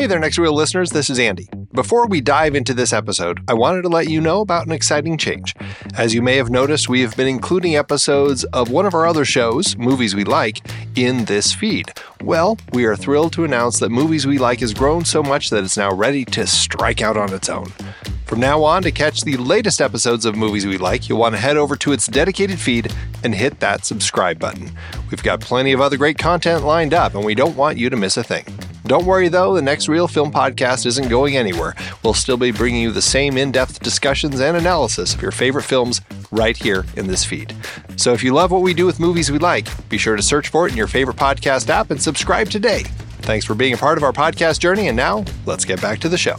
Hey there, Next Reel listeners, this is Andy. Before we dive into this episode, I wanted to let you know about an exciting change. As you may have noticed, we have been including episodes of one of our other shows, Movies We Like, in this feed. Well, we are thrilled to announce that Movies We Like has grown so much that it's now ready to strike out on its own. From now on, to catch the latest episodes of Movies We Like, you'll want to head over to its dedicated feed and hit that subscribe button. We've got plenty of other great content lined up, and we don't want you to miss a thing. Don't worry though, the next Reel Film podcast isn't going anywhere. We'll still be bringing you the same in depth discussions and analysis of your favorite films right here in this feed. So if you love what we do with movies we like, be sure to search for it in your favorite podcast app and subscribe today. Thanks for being a part of our podcast journey, and now let's get back to the show.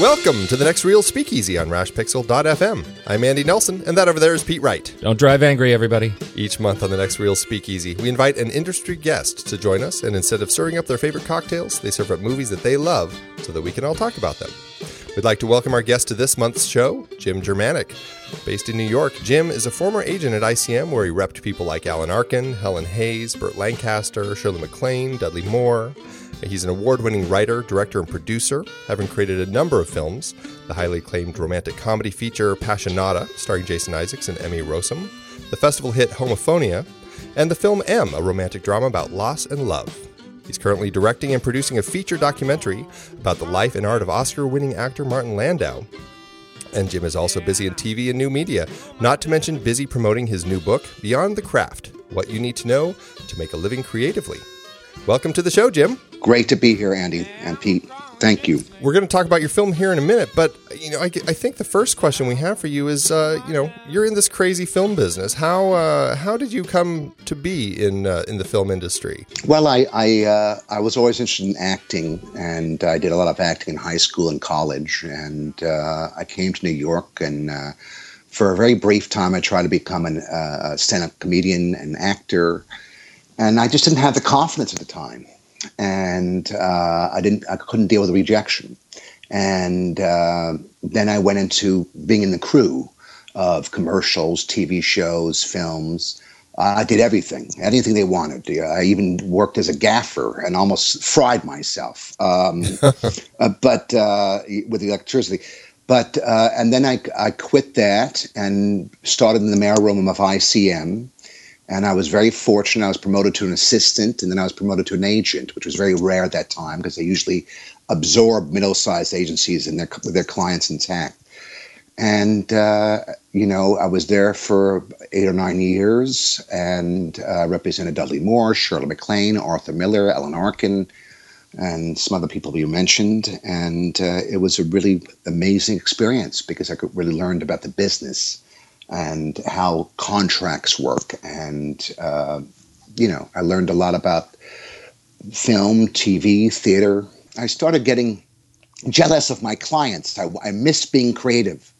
Welcome to the next Reel Speakeasy on RashPixel.fm. I'm Andy Nelson, and that over there is Pete Wright. Don't drive angry, everybody. Each month on the next Reel Speakeasy, we invite an industry guest to join us, and instead of serving up their favorite cocktails, they serve up movies that they love so that we can all talk about them. We'd like to welcome our guest to this month's show, Jim Jermanok. Based in New York, Jim is a former agent at ICM where he repped people like Alan Arkin, Helen Hayes, Burt Lancaster, Shirley MacLaine, Dudley Moore. He's an award winning writer, director, and producer, having created a number of films the highly acclaimed romantic comedy feature Passionada, starring Jason Isaacs and Emmy Rossum, the festival hit Homophonia, and the film M, a romantic drama about loss and love. He's currently directing and producing a feature documentary about the life and art of Oscar winning actor Martin Landau. And Jim is also busy in TV and new media, not to mention busy promoting his new book, Beyond the Craft What You Need to Know to Make a Living Creatively. Welcome to the show, Jim. Great to be here, Andy and Pete. Thank you. We're going to talk about your film here in a minute, but you know, I, I think the first question we have for you is, uh, you know, you're in this crazy film business. How uh, how did you come to be in uh, in the film industry? Well, I I, uh, I was always interested in acting, and I did a lot of acting in high school and college. And uh, I came to New York, and uh, for a very brief time, I tried to become a stand-up comedian and actor, and I just didn't have the confidence at the time and uh, I didn't, I couldn't deal with the rejection. And uh, then I went into being in the crew of commercials, TV shows, films. I did everything, anything they wanted. I even worked as a gaffer and almost fried myself, um, uh, but uh, with the electricity. But uh, and then I, I quit that and started in the mailroom of ICM and I was very fortunate. I was promoted to an assistant, and then I was promoted to an agent, which was very rare at that time because they usually absorb middle-sized agencies and their their clients intact. And uh, you know, I was there for eight or nine years, and uh, represented Dudley Moore, Shirley MacLaine, Arthur Miller, Alan Arkin, and some other people you mentioned. And uh, it was a really amazing experience because I really learned about the business and how contracts work. And, uh, you know, I learned a lot about film, TV, theater. I started getting jealous of my clients. I, I missed being creative.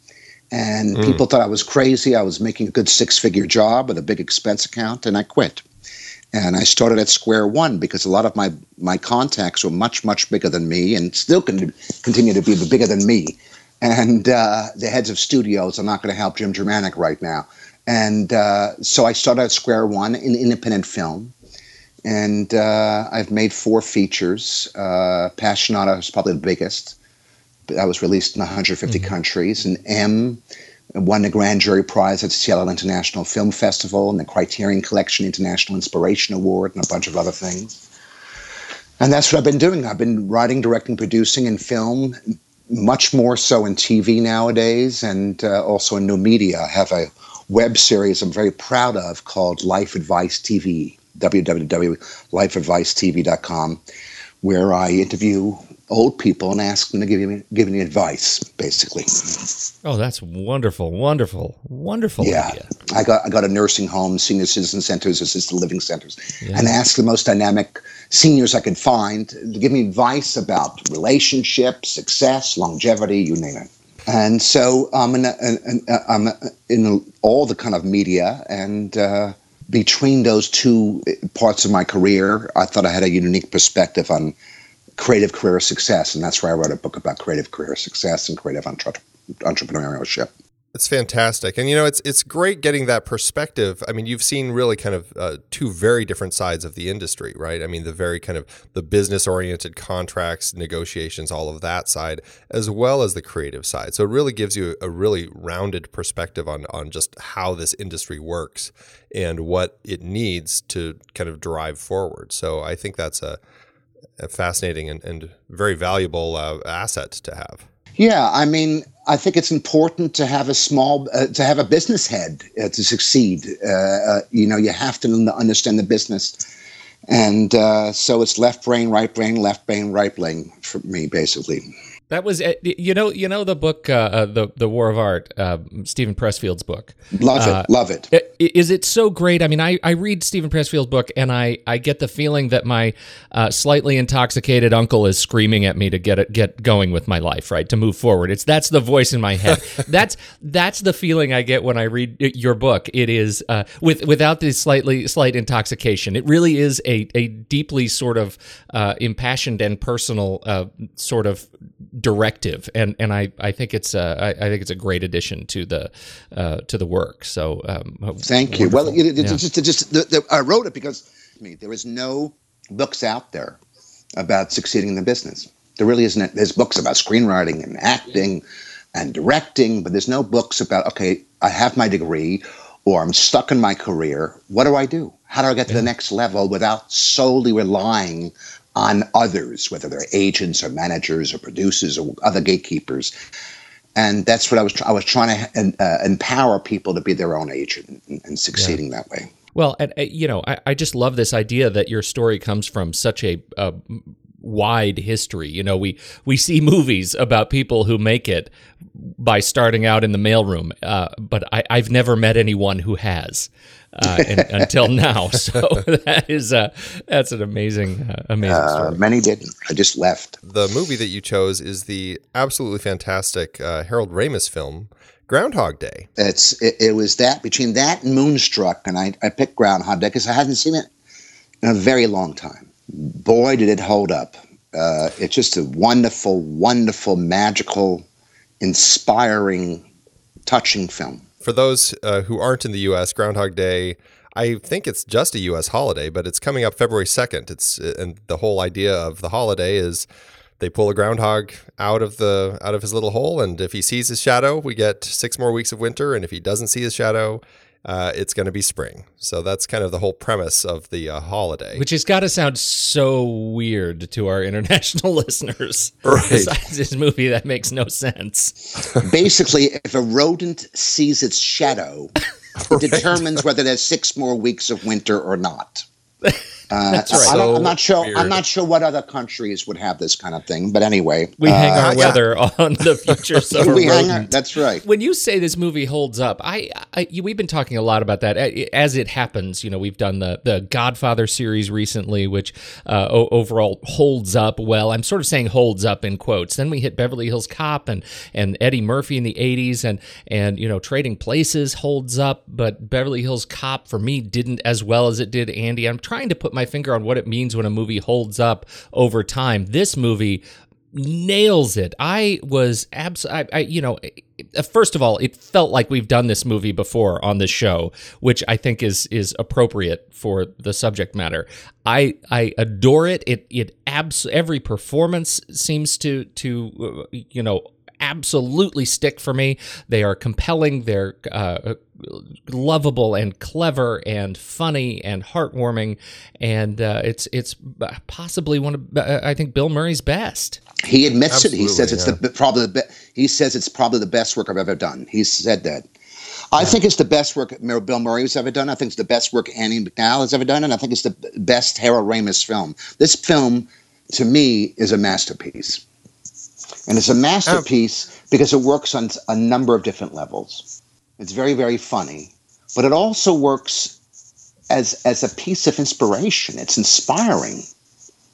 And mm. people thought I was crazy. I was making a good six figure job with a big expense account, and I quit. And I started at square one because a lot of my, my contacts were much, much bigger than me and still can continue to be bigger than me. And uh, the heads of studios are not going to help Jim Jermanok right now. And uh, so I started at square one in independent film. And uh, I've made four features. Uh, Passionada is probably the biggest. That was released in 150 mm-hmm. countries. And M won the Grand Jury Prize at the Seattle International Film Festival and the Criterion Collection International Inspiration Award and a bunch of other things. And that's what I've been doing. I've been writing, directing, producing in film, much more so in TV nowadays, and uh, also in new media. I have a web series I'm very proud of called Life Advice TV, www.lifeadvicetv.com, where I interview old people and ask them to give me give me advice, basically. Oh, that's wonderful, wonderful, wonderful. Yeah, idea. I got I got a nursing home, senior citizen centers, assisted living centers, yeah. and ask the most dynamic seniors I could find to give me advice about relationships, success, longevity, you name it. And so I'm in, a, in, I'm uh, um, in all the kind of media and. Uh, between those two parts of my career, I thought I had a unique perspective on creative career success, and that's why I wrote a book about creative career success and creative entre- entrepreneurship. It's fantastic, and you know it's it's great getting that perspective. I mean, you've seen really kind of uh, two very different sides of the industry, right? I mean, the very kind of the business oriented contracts, negotiations, all of that side, as well as the creative side. So it really gives you a really rounded perspective on on just how this industry works and what it needs to kind of drive forward. So I think that's a a fascinating and, and very valuable uh, asset to have. Yeah, I mean, I think it's important to have a small, uh, to have a business head uh, to succeed. Uh, uh, you know, you have to understand the business, and uh, so it's left brain, right brain, left brain, right brain for me, basically. That was eh, you know you know the book uh, uh, the the War of Art uh, Steven Pressfield's book. Love it, uh, love it. Is it so great? I mean, I, I read Steven Pressfield's book and I, I get the feeling that my uh, slightly intoxicated uncle is screaming at me to get it, get going with my life, right? To move forward. It's that's the voice in my head. that's that's the feeling I get when I read your book. It is uh, with without the slightly slight intoxication. It really is a a deeply sort of impassioned and personal sort of directive, and and I, I think it's a, I, I think it's a great addition to the uh, to the work. So um, thank you. Well, it, yeah. just just the, the, I wrote it because I mean, there is no books out there about succeeding in the business. There really isn't. There's books about screenwriting and acting and directing, but there's no books about okay, I have my degree or I'm stuck in my career. What do I do? How do I get to the next level without solely relying on others, whether they're agents or managers or producers or other gatekeepers. And that's what I was. I was trying to uh, empower people to be their own agent and, and succeeding yeah. that way. Well, and, uh, you know, I, I, just love this idea that your story comes from such a, a wide history. You know, we we see movies about people who make it by starting out in the mailroom, uh, but I, have never met anyone who has uh, in, until now. So that is uh, that's an amazing uh, amazing uh, story. many didn't. I just left. The movie that you chose is the absolutely fantastic uh, Harold Ramis film. Groundhog Day. It's it, it, was that between that and Moonstruck, and I, I picked Groundhog Day because I hadn't seen it in a very long time boy, did it hold up. Uh, it's just a wonderful, wonderful, magical, inspiring, touching film. For those uh, who aren't in the U.S., Groundhog Day, I think it's just a U.S. holiday, but it's coming up February second. It's and the whole idea of the holiday is they pull a groundhog out of the out of his little hole, and if he sees his shadow, we get six more weeks of winter, and if he doesn't see his shadow, uh, it's going to be spring. So that's kind of the whole premise of the uh, holiday. Which has got to sound so weird to our international listeners. Right. Besides this movie, that makes no sense. Basically, if a rodent sees its shadow, right. it determines whether there's six more weeks of winter or not. Uh, That's right. I don't, So I'm not sure. weird. I'm not sure what other countries would have this kind of thing. But anyway, We hang uh, our yeah. weather on the future summer we hang our. That's right. when you say this movie holds up, I, I we've been talking a lot about that as it happens. You know, we've done the the Godfather series recently, which uh, overall holds up well. I'm sort of saying holds up in quotes. Then we hit Beverly Hills Cop and and Eddie Murphy in the '80s, and and you know, Trading Places holds up, but Beverly Hills Cop for me didn't as well as it did Andy. I'm trying to put my finger on what it means when a movie holds up over time. This movie nails it. I was abs. I, I, you know, uh, first of all, it felt like we've done this movie before on the show, which I think is is appropriate for the subject matter. I I adore it. It it abs. Every performance seems to to uh, you know absolutely stick for me. They are compelling. They're uh, lovable and clever and funny and heartwarming, and uh, it's it's possibly one of uh, I think Bill Murray's best. He admits it. He says it's the probably the be- he says it's probably the best work I've ever done. He said that. I think it's the best work Mer- Bill Murray has ever done. I think it's the best work Andie MacDowell has ever done, and I think it's the best Harold Ramis film. This film, to me, is a masterpiece, and it's a masterpiece oh. because it works on a number of different levels. It's very, very funny, but it also works as as a piece of inspiration. It's inspiring.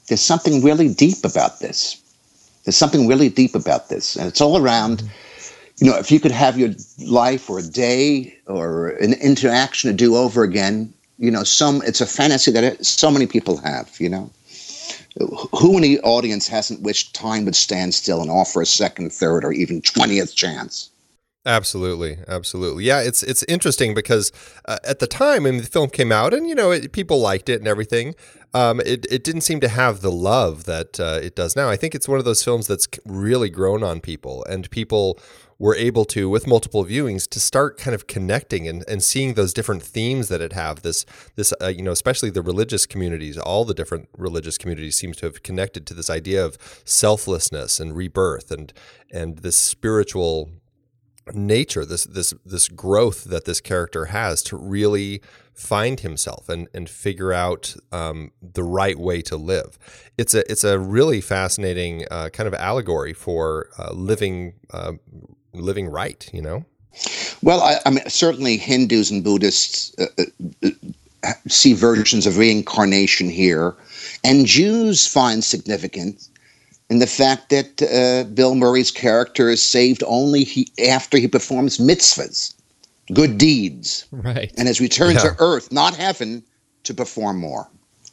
There's something really deep about this. There's something really deep about this, and it's all around. You know, if you could have your life or a day or an interaction to do over again, you know, some it's a fantasy that so many people have. You know, who in the audience hasn't wished time would stand still and offer a second, third, or even twentieth chance? Absolutely, absolutely. Yeah, it's it's interesting because uh, at the time when the film came out, and you know, it, people liked it and everything. Um, it it didn't seem to have the love that uh, it does now. I think it's one of those films that's really grown on people, and people were able to, with multiple viewings, to start kind of connecting and, and seeing those different themes that it have. This this uh, you know, especially the religious communities, all the different religious communities seems to have connected to this idea of selflessness and rebirth and and this spiritual nature this this this growth that this character has to really find himself and and figure out um, the right way to live it's a it's a really fascinating uh, kind of allegory for uh, living uh, living right you know Well, I, I mean, certainly Hindus and Buddhists uh, uh, uh, see versions of reincarnation here, and Jews find significance in the fact that uh, Bill Murray's character is saved only he, after he performs mitzvahs, good deeds, Right. and has returned Yeah. to earth, not heaven, to perform more.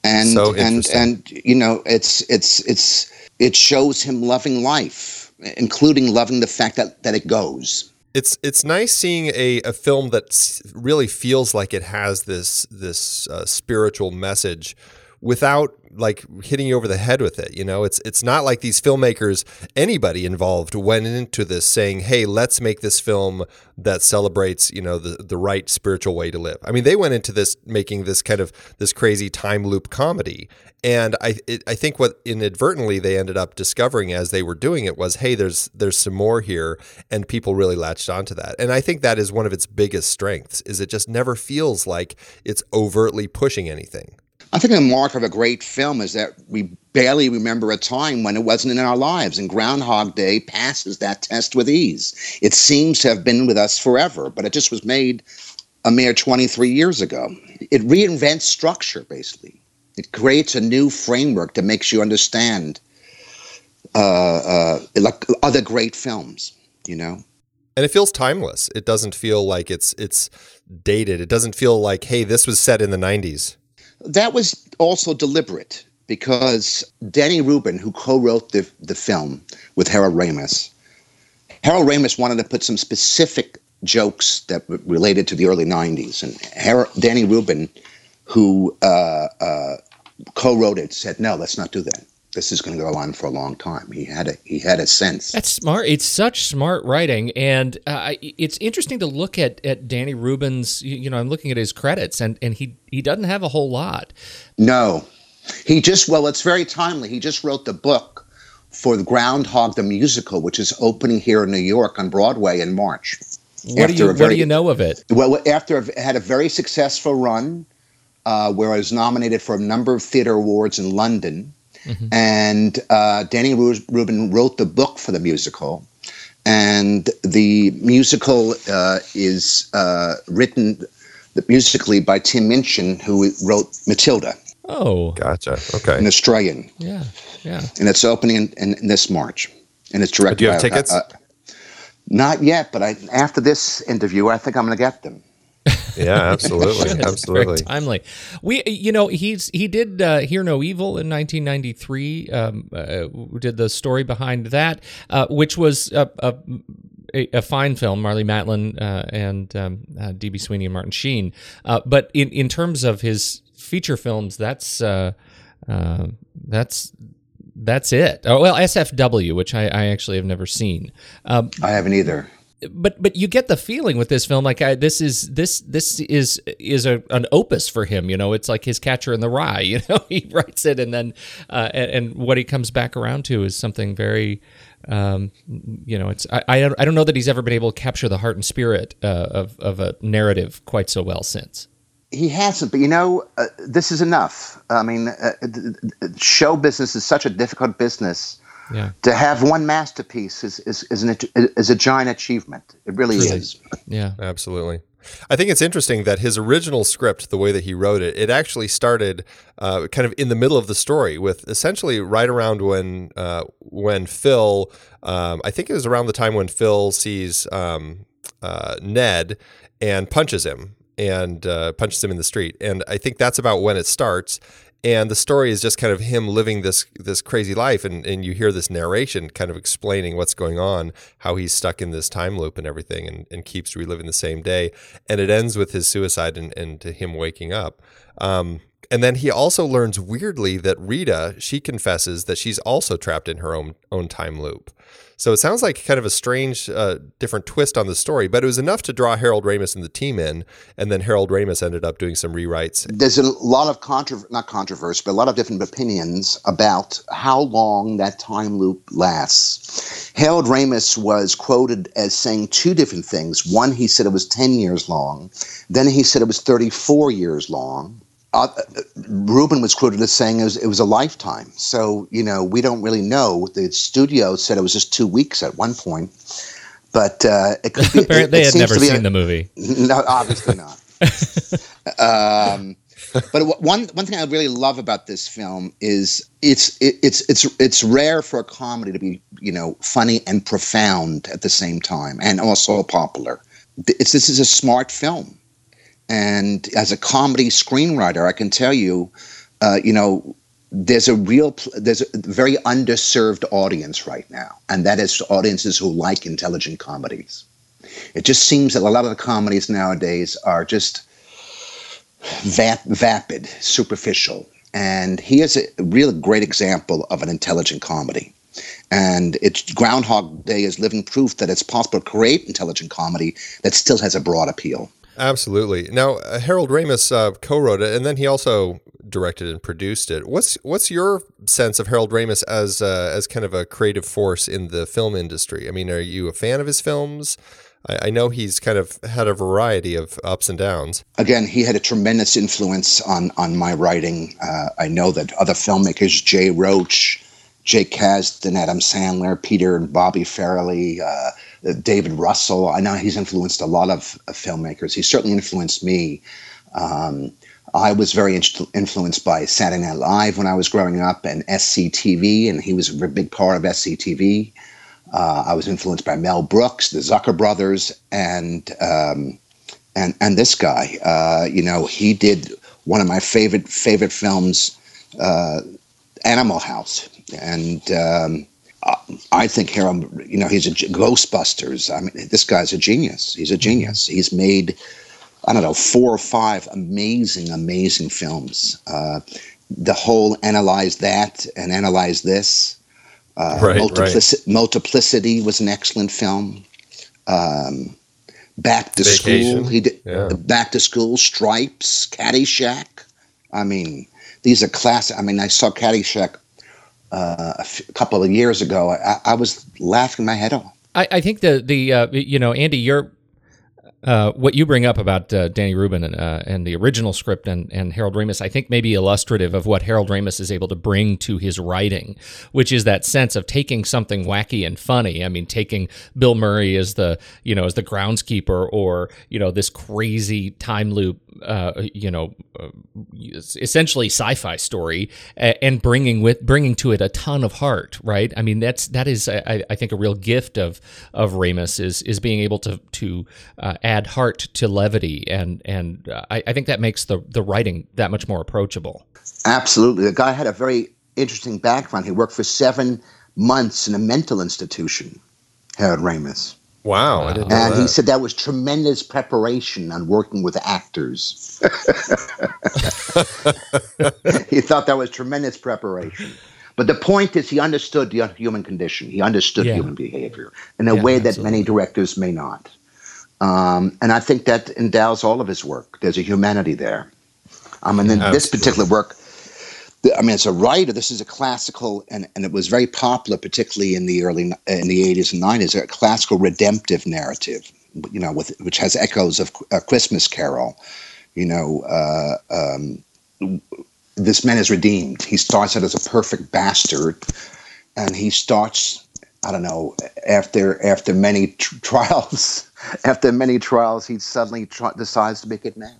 And So and and you know, it's it's it's it shows him loving life, including loving the fact that that it goes. it's it's nice seeing a, a film that really feels like it has this this uh, spiritual message without like hitting you over the head with it you know it's it's not like these filmmakers anybody involved went into this saying hey let's make this film that celebrates you know the the right spiritual way to live i mean they went into this making this kind of this crazy time loop comedy and I it, I think what inadvertently they ended up discovering as they were doing it was, hey, there's there's some more here, and people really latched onto that. And I think that is one of its biggest strengths is it just never feels like it's overtly pushing anything. I think the mark of a great film is that we barely remember a time when it wasn't in our lives, and Groundhog Day passes that test with ease. It seems to have been with us forever, but it just was made a mere 23 years ago. It reinvents structure, basically. It creates a new framework that makes you understand uh, uh, like other great films, you know? And it feels timeless. It doesn't feel like it's it's dated. It doesn't feel like, hey, this was set in the 90s. That was also deliberate because Danny Rubin, who co-wrote the the film with Harold Ramis, Harold Ramis wanted to put some specific jokes that were related to the early '90s, and Harold, Danny Rubin, who uh, uh, co-wrote it, said, "No, let's not do that. This is going to go on for a long time." He had a he had a sense. That's smart. It's such smart writing, and uh, it's interesting to look at at Danny Rubin's. You know, I'm looking at his credits, and and he he doesn't have a whole lot. No, he just well, it's very timely. He just wrote the book for the Groundhog the musical, which is opening here in New York on Broadway in March. What do you a What do you know of it? Well, after it had a very successful run, uh, where I was nominated for a number of theater awards in London. And uh, Danny Rubin wrote the book for the musical. And the musical uh, is uh, written musically by Tim Minchin, who wrote Matilda, Oh, Gotcha. Okay. an Australian. yeah, yeah. And it's opening in, in, in this March. And it's directed Do you have by, tickets? uh, not yet, but I, after this interview, I think I'm going to get them. Yeah, absolutely. Very absolutely. timely. We, you know, he's he did uh, Hear No Evil in 1993. Um, uh, did the story behind that, uh, which was a, a, a, a fine film. Marlee Matlin uh, and um, uh, D.B. Sweeney and Martin Sheen. Uh, but in in terms of his feature films, that's uh, uh, that's that's it. Oh, well, SFW, which I, I actually have never seen. Um, I haven't either. But but you get the feeling with this film like I, this is this this is is a, an opus for him you know it's like his catcher in the rye you know he writes it and then uh, and, and what he comes back around to is something very um, you know it's I, I I don't know that he's ever been able to capture the heart and spirit uh, of of a narrative quite so well since He hasn't, but you know, uh, this is enough. I mean, uh, th- show business is such a difficult business. Yeah To have one masterpiece is is is, an, is a giant achievement. It really Truly. is. yeah Absolutely. I think it's interesting that his original script, the way that he wrote it, it actually started uh, kind of in the middle of the story, with essentially right around when uh, when Phil, um, I think it was around the time when Phil sees um, uh, Ned and punches him and uh, punches him in the street, and I think that's about when it starts. And the story is just kind of him living this this crazy life, and, and you hear this narration kind of explaining what's going on, how he's stuck in this time loop and everything, and, and keeps reliving the same day. And it ends with his suicide and, and to him waking up. Um, and then he also learns weirdly that Rita, she confesses that she's also trapped in her own own time loop. So it sounds like kind of a strange, uh, different twist on the story, but it was enough to draw Harold Ramis and the team in, and then Harold Ramis ended up doing some rewrites. There's a lot of contro- not controversy, but a lot of different opinions about how long that time loop lasts. Harold Ramis was quoted as saying two different things. One, he said it was 10 years long. Then he said it was 34 years long. Uh, Rubin was quoted as saying it was, it was a lifetime. So, you know, we don't really know. The studio said it was just two weeks at one point. But uh, it could be. apparently it- they it had never seen a- the movie no, obviously not. um, but one one thing I really love about this film is it's it, it's it's it's rare for a comedy to be you know funny and profound at the same time, and also popular. It's this is a smart film, and as a comedy screenwriter, I can tell you, uh, you know. There's a real, there's a very underserved audience right now, and that is audiences who like intelligent comedies. It just seems that a lot of the comedies nowadays are just vap- vapid, superficial. And he is a real great example of an intelligent comedy. And it's Groundhog Day is living proof that it's possible to create intelligent comedy that still has a broad appeal. Absolutely. Now, uh, Harold Ramis uh, co-wrote it, and then he also directed and produced it. What's what's your sense of Harold Ramis as uh, as kind of a creative force in the film industry? I mean, are you a fan of his films? I, I know he's kind of had a variety of ups and downs. Again, he had a tremendous influence on on my writing. Uh, I know that other filmmakers, Jay Roach, Jake Kasdan, Adam Sandler, Peter and Bobby Farrelly, uh, David Russell. I know he's influenced a lot of, of filmmakers. He certainly influenced me. Um, I was very in- influenced by Saturday Night Live when I was growing up and SCTV, and he was a big part of SCTV. Uh, I was influenced by Mel Brooks, the Zucker brothers, and um, and and this guy. Uh, you know, he did one of my favorite favorite films, uh, Animal House, and um, I- I think Harold. You know, he's a Ghostbusters. I mean, this guy's a genius. He's a genius. He's made. I don't know, four or five amazing, amazing films. Uh, the whole analyze that and analyze this. Uh, Right, Multiplici- Multiplicity was an excellent film. Um, Back to Vacation, School, he did. yeah. Back to School, Stripes, Caddyshack. I mean, these are classic. I mean, I saw Caddyshack uh, a, f- couple of years ago. I, I was laughing my head off. I, I think the the uh, you know Andy, you're uh, what you bring up about uh, Danny Rubin and, uh, and the original script and, and Harold Ramis, I think may be illustrative of what Harold Ramis is able to bring to his writing, which is that sense of taking something wacky and funny. I mean, taking Bill Murray as the you know as the groundskeeper, or you know this crazy time loop, uh, you know, uh, essentially sci-fi story, and bringing with bringing to it a ton of heart. Right? I mean, that's that is I, I think a real gift of of Ramis is is being able to to uh, add heart to levity, and and uh, I, I think that makes the the writing that much more approachable. Absolutely, the guy had a very interesting background. He worked for seven months in a mental institution. Harold Ramis. Wow, and that. he said that was tremendous preparation on working with actors. he thought that was tremendous preparation. But the point is, he understood the human condition. He understood yeah. human behavior in a yeah, way absolutely. that many directors may not. Um, and I think that endows all of his work. There's a humanity there. I mean, in this particular work, I mean, as a writer, this is a classical, and, and it was very popular, particularly in the early in the 80s and 90s, a classical redemptive narrative, you know, with which has echoes of a Christmas Carol. You know, uh, um, this man is redeemed. He starts out as a perfect bastard, and he starts, I don't know, after after many tr- trials after many trials, he suddenly tr- decides to be a man.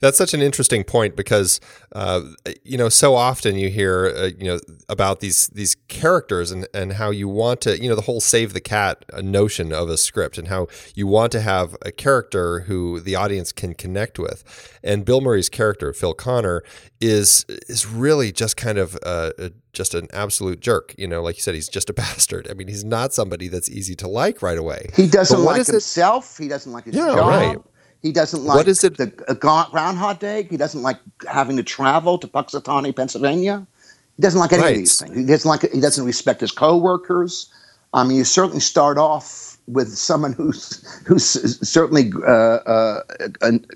That's such an interesting point because uh, you know so often you hear uh, you know about these these characters and and how you want to you know the whole save the cat uh, notion of a script and how you want to have a character who the audience can connect with. And Bill Murray's character Phil Connor is is really just kind of uh, just an absolute jerk. You know, like you said, he's just a bastard. I mean, he's not somebody that's easy to like right away. He doesn't like himself. It? He doesn't like his yeah, job. Right. He doesn't like what is it? the Groundhog Day. He doesn't like having to travel to Punxsutawney, Pennsylvania. He doesn't like any right. of these things. He doesn't like. He doesn't respect his coworkers. I mean, you certainly start off with someone who's who's certainly uh, uh,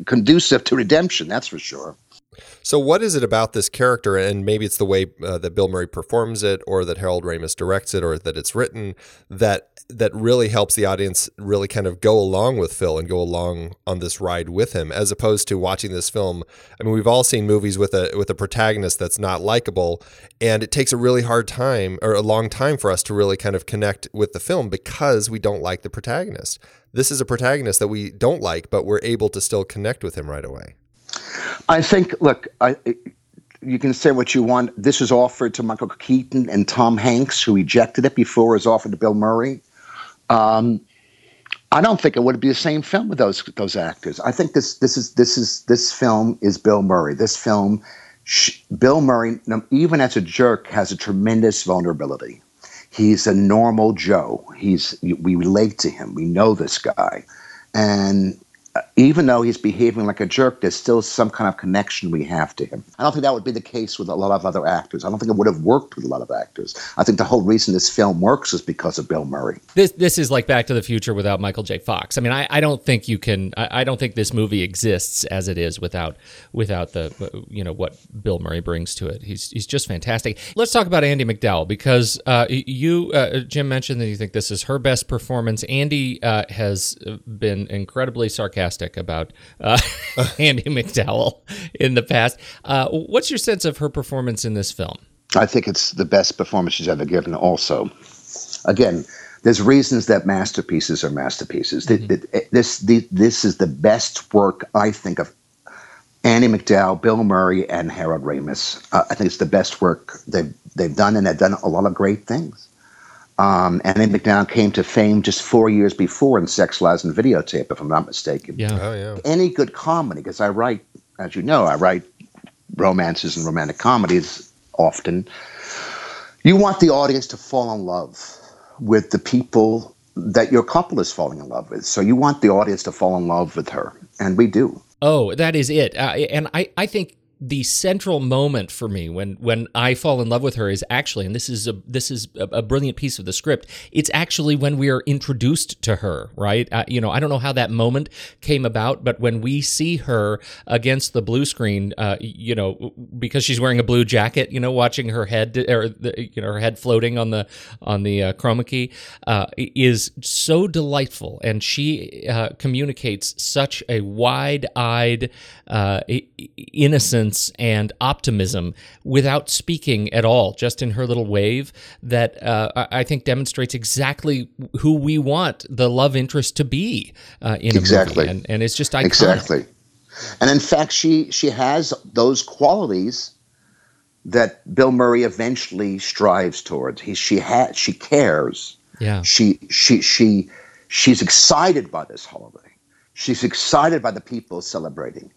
conducive to redemption. That's for sure. So, what is it about this character, and maybe it's the way uh, that Bill Murray performs it, or that Harold Ramis directs it, or that it's written that that really helps the audience really kind of go along with Phil and go along on this ride with him, as opposed to watching this film. I mean, we've all seen movies with a with a protagonist that's not likable, and it takes a really hard time or a long time for us to really kind of connect with the film because we don't like the protagonist. This is a protagonist that we don't like, but we're able to still connect with him right away. I think, look, I, you can say what you want. This was offered to Michael Keaton and Tom Hanks, who rejected it before was offered to Bill Murray. Um, I don't think it would be the same film with those those actors. I think this this is this is this film is Bill Murray. This film, sh- Bill Murray, even as a jerk, has a tremendous vulnerability. He's a normal Joe. He's we relate to him. We know this guy, and even though he's behaving like a jerk, there's still some kind of connection we have to him. I don't think that would be the case with a lot of other actors. I don't think it would have worked with a lot of actors. I think the whole reason this film works is because of Bill Murray. This this is like Back to the Future without Michael J. Fox. I mean, I, I don't think you can. I, I don't think this movie exists as it is without without the you know what Bill Murray brings to it. He's he's just fantastic. Let's talk about Andie MacDowell because uh, you uh, Jim mentioned that you think this is her best performance. Andy uh, has been incredibly sarcastic sarcastic about uh, Andie MacDowell in the past. Uh, what's your sense of her performance in this film? I think it's the best performance she's ever given. Also, again, there's reasons that masterpieces are masterpieces. Mm-hmm. This, this, this is the best work I think of Andie MacDowell, Bill Murray, and Harold Ramis. Uh, I think it's the best work they've they've done, and they've done a lot of great things. Um, Andie MacDowell came to fame just four years before in Sex, Lies, and Videotape, if I'm not mistaken. Yeah. Oh, yeah. Any good comedy, because I write, as you know, I write romances and romantic comedies often. You want the audience to fall in love with the people that your couple is falling in love with. So you want the audience to fall in love with her, and we do. Oh, that is it. Uh, and I, I think the central moment for me when when I fall in love with her is actually, and this is a this is a, a brilliant piece of the script. It's actually when we are introduced to her, right? Uh, you know, I don't know how that moment came about, but when we see her against the blue screen, uh, you know, because she's wearing a blue jacket, you know, watching her head or the, you know her head floating on the on the uh, chroma key, uh, is so delightful, and she uh, communicates such a wide-eyed uh, innocence and optimism without speaking at all, just in her little wave, that uh, I think demonstrates exactly who we want the love interest to be uh, in exactly. a movie, and, and it's just iconic. exactly. And in fact, she she has those qualities that Bill Murray eventually strives towards. He she has she cares. Yeah. She she she she's excited by this holiday. She's excited by the people celebrating.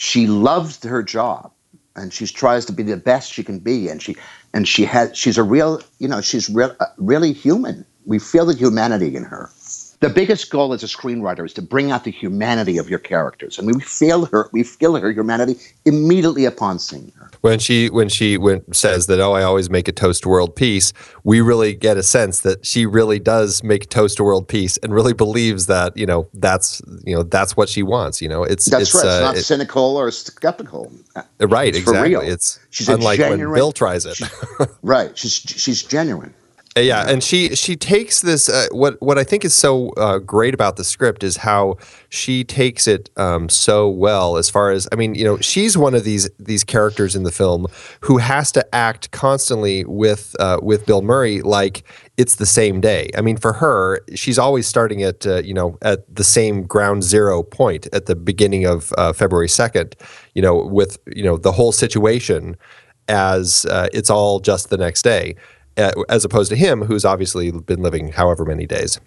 She loves her job and she tries to be the best she can be and she and she has she's a real you know she's real, uh, really human. We feel the humanity in her the biggest goal as a screenwriter is to bring out the humanity of your characters and we feel her we feel her humanity immediately upon seeing her when she when she when says that oh I always make a toast to world peace, we really get a sense that she really does make toast to world peace and really believes that you know that's you know that's what she wants. You know, it's that's it's, right. Uh, not it, cynical or skeptical. Right, it's exactly. It's she's unlike genuine, when Bill tries it. right, she's she's genuine. Uh, yeah, and she she takes this. Uh, what what I think is so uh, great about the script is how she takes it um, so well. As far as I mean, you know, she's one of these these characters in the film who has to act constantly with uh, with Bill Murray like it's the same day. I mean, for her, she's always starting at uh, you know at the same ground zero point at the beginning of uh, February second. You know, with you know the whole situation as it's all just the next day as opposed to him, who's obviously been living however many days.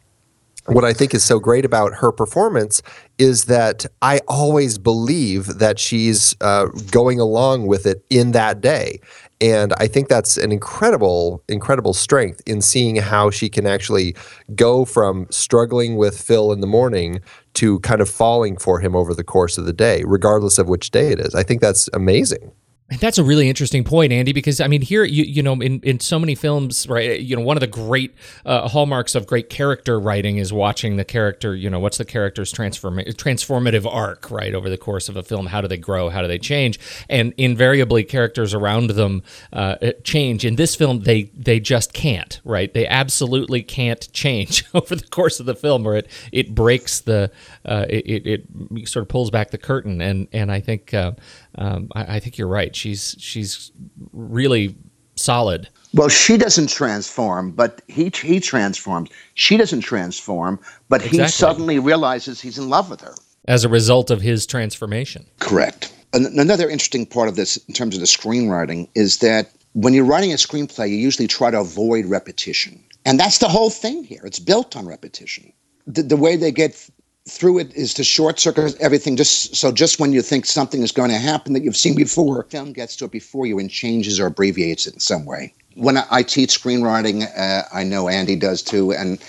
What I think is so great about her performance is that I always believe that she's uh, going along with it in that day. And I think that's an incredible, incredible strength in seeing how she can actually go from struggling with Phil in the morning to kind of falling for him over the course of the day, regardless of which day it is. I think that's amazing. That's a really interesting point, Andy, because I mean, here you you know, in, in so many films, right? You know, one of the great uh, hallmarks of great character writing is watching the character. You know, what's the character's transform transformative arc, right, over the course of a film? How do they grow? How do they change? And invariably, characters around them uh, change. In this film, they they just can't, right? They absolutely can't change over the course of the film, or it it breaks the uh, it, it, it sort of pulls back the curtain. And and I think uh, um, I, I think you're right. She's she's really solid. Well, she doesn't transform, but he he transforms. She doesn't transform, but he Exactly. suddenly realizes he's in love with her. as a result of his transformation. Correct. An- Another interesting part of this, in terms of the screenwriting, is that when you're writing a screenplay, you usually try to avoid repetition, and that's the whole thing here. It's built on repetition. The, the way they get through it is to short circuit everything just so just when you think something is going to happen that you've seen before film gets to it before you and changes or abbreviates it in some way. When i, teach screenwriting uh, i know andy does too and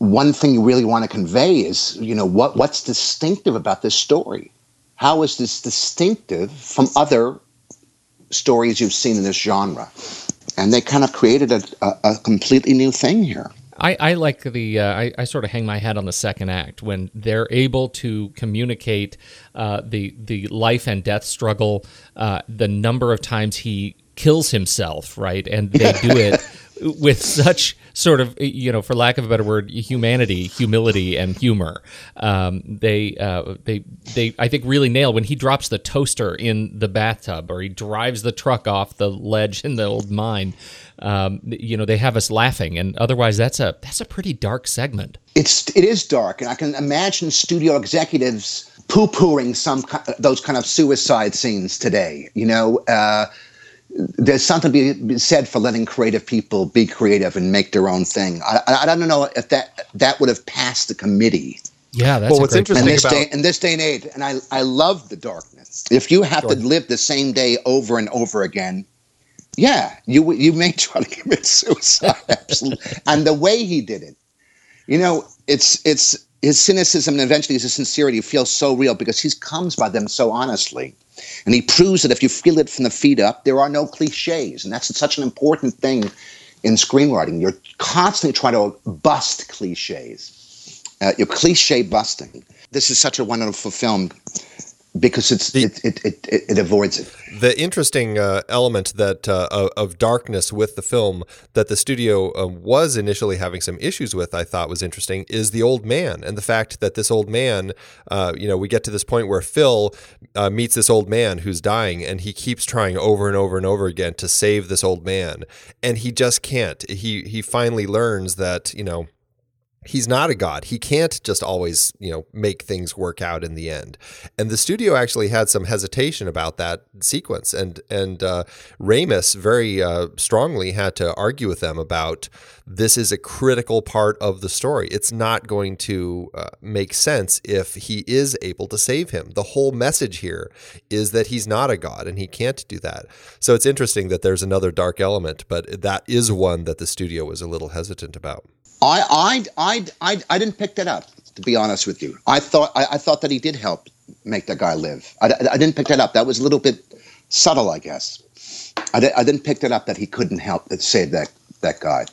one thing you really want to convey is you know what what's distinctive about this story? How is this distinctive from other stories you've seen in this genre? And they kind of created a, a, a completely new thing here I, I like the uh, I, I sort of hang my hat on the second act when they're able to communicate uh, the the life and death struggle, uh, the number of times he kills himself, right, and they do it with such sort of you know, for lack of a better word, humanity, humility, and humor. Um, they uh, they they I think really nail when he drops the toaster in the bathtub or he drives the truck off the ledge in the old mine um, you know they have us laughing and otherwise that's a that's a pretty dark segment it's it is dark, and I can imagine studio executives poo-pooing some those kind of suicide scenes today. You know, uh, there's something to be said for letting creative people be creative and make their own thing. I, I, I don't know if that that would have passed the committee yeah that's Well, what's interesting- in this about- day in this day and age. And I I love the darkness. If you have to live the same day over and over again. Yeah, you you may try to commit suicide, absolutely. and the way he did it, you know, it's it's his cynicism and eventually his sincerity feels so real because he comes by them so honestly. And he proves that if you feel it from the feet up, there are no cliches. And that's such an important thing in screenwriting. You're constantly trying to bust cliches. Uh, you're cliche busting. This is such a wonderful film because it's the, it, it, it, it, avoids it. The interesting uh, element that uh, of darkness with the film that the studio uh, was initially having some issues with, I thought was interesting, is the old man and the fact that this old man, uh, you know, we get to this point where Phil uh, meets this old man who's dying, and he keeps trying over and over and over again to save this old man, and he just can't. He he finally learns that you know he's not a god. He can't just always, you know, make things work out in the end. And the studio actually had some hesitation about that sequence, and and uh, Ramis very uh, strongly had to argue with them about this is a critical part of the story. It's not going to uh, make sense if he is able to save him. The whole message here is that he's not a god and he can't do that. So it's interesting that there's another dark element, but that is one that the studio was a little hesitant about. I, I, I, I, I didn't pick that up. To be honest with you, I thought I, I thought that he did help make that guy live. I, I didn't pick that up. That was a little bit subtle, I guess. I, I didn't pick that up that he couldn't help save that that guy.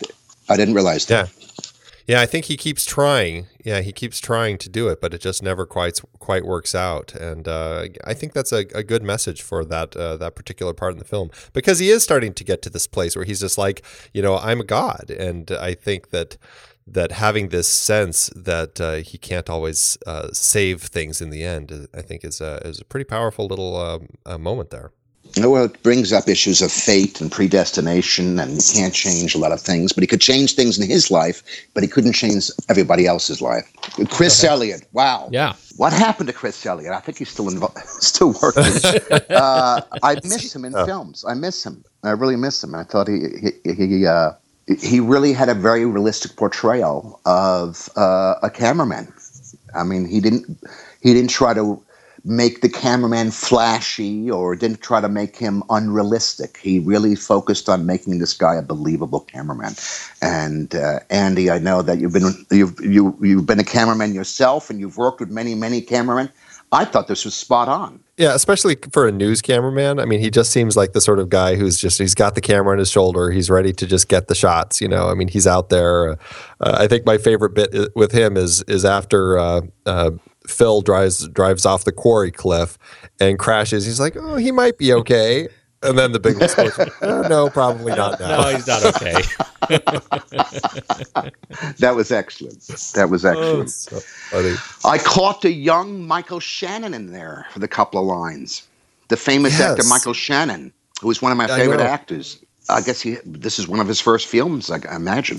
I didn't realize that. Yeah. Yeah, I think he keeps trying. Yeah, he keeps trying to do it, but it just never quite quite works out. And uh, I think that's a, a good message for that uh, that particular part in the film because he is starting to get to this place where he's just like, you know, I'm a god, and I think that that having this sense that uh, he can't always uh, save things in the end, I think is a is a pretty powerful little um, moment there. Well, it brings up issues of fate and predestination, and he can't change a lot of things, but he could change things in his life, but he couldn't change everybody else's life. Chris okay. Elliott, wow. Yeah. What happened to Chris Elliott? I think he's still involved, still working. uh, I miss him in oh. films. I miss him. I really miss him. I thought he he he, uh, he really had a very realistic portrayal of uh, a cameraman. I mean, he didn't he didn't try to make the cameraman flashy or didn't try to make him unrealistic. He really focused on making this guy a believable cameraman. And uh, Andy, I know that you've been you've you, you've been a cameraman yourself, and you've worked with many many cameramen. I thought this was spot on. Yeah, especially for a news cameraman. I mean, he just seems like the sort of guy who's just he's got the camera on his shoulder. He's ready to just get the shots. You know, I mean, he's out there. Uh, I think my favorite bit with him is is after uh, uh, Phil drives drives off the quarry cliff and crashes. He's like, "Oh, he might be okay." And then the big explosion. oh, uh, no, probably not now. No, he's not okay. that was excellent. That was excellent. Oh, so I caught the young Michael Shannon in there for the couple of lines. The famous yes. actor Michael Shannon, who was one of my favorite actors. I guess he. This is one of his first films, I imagine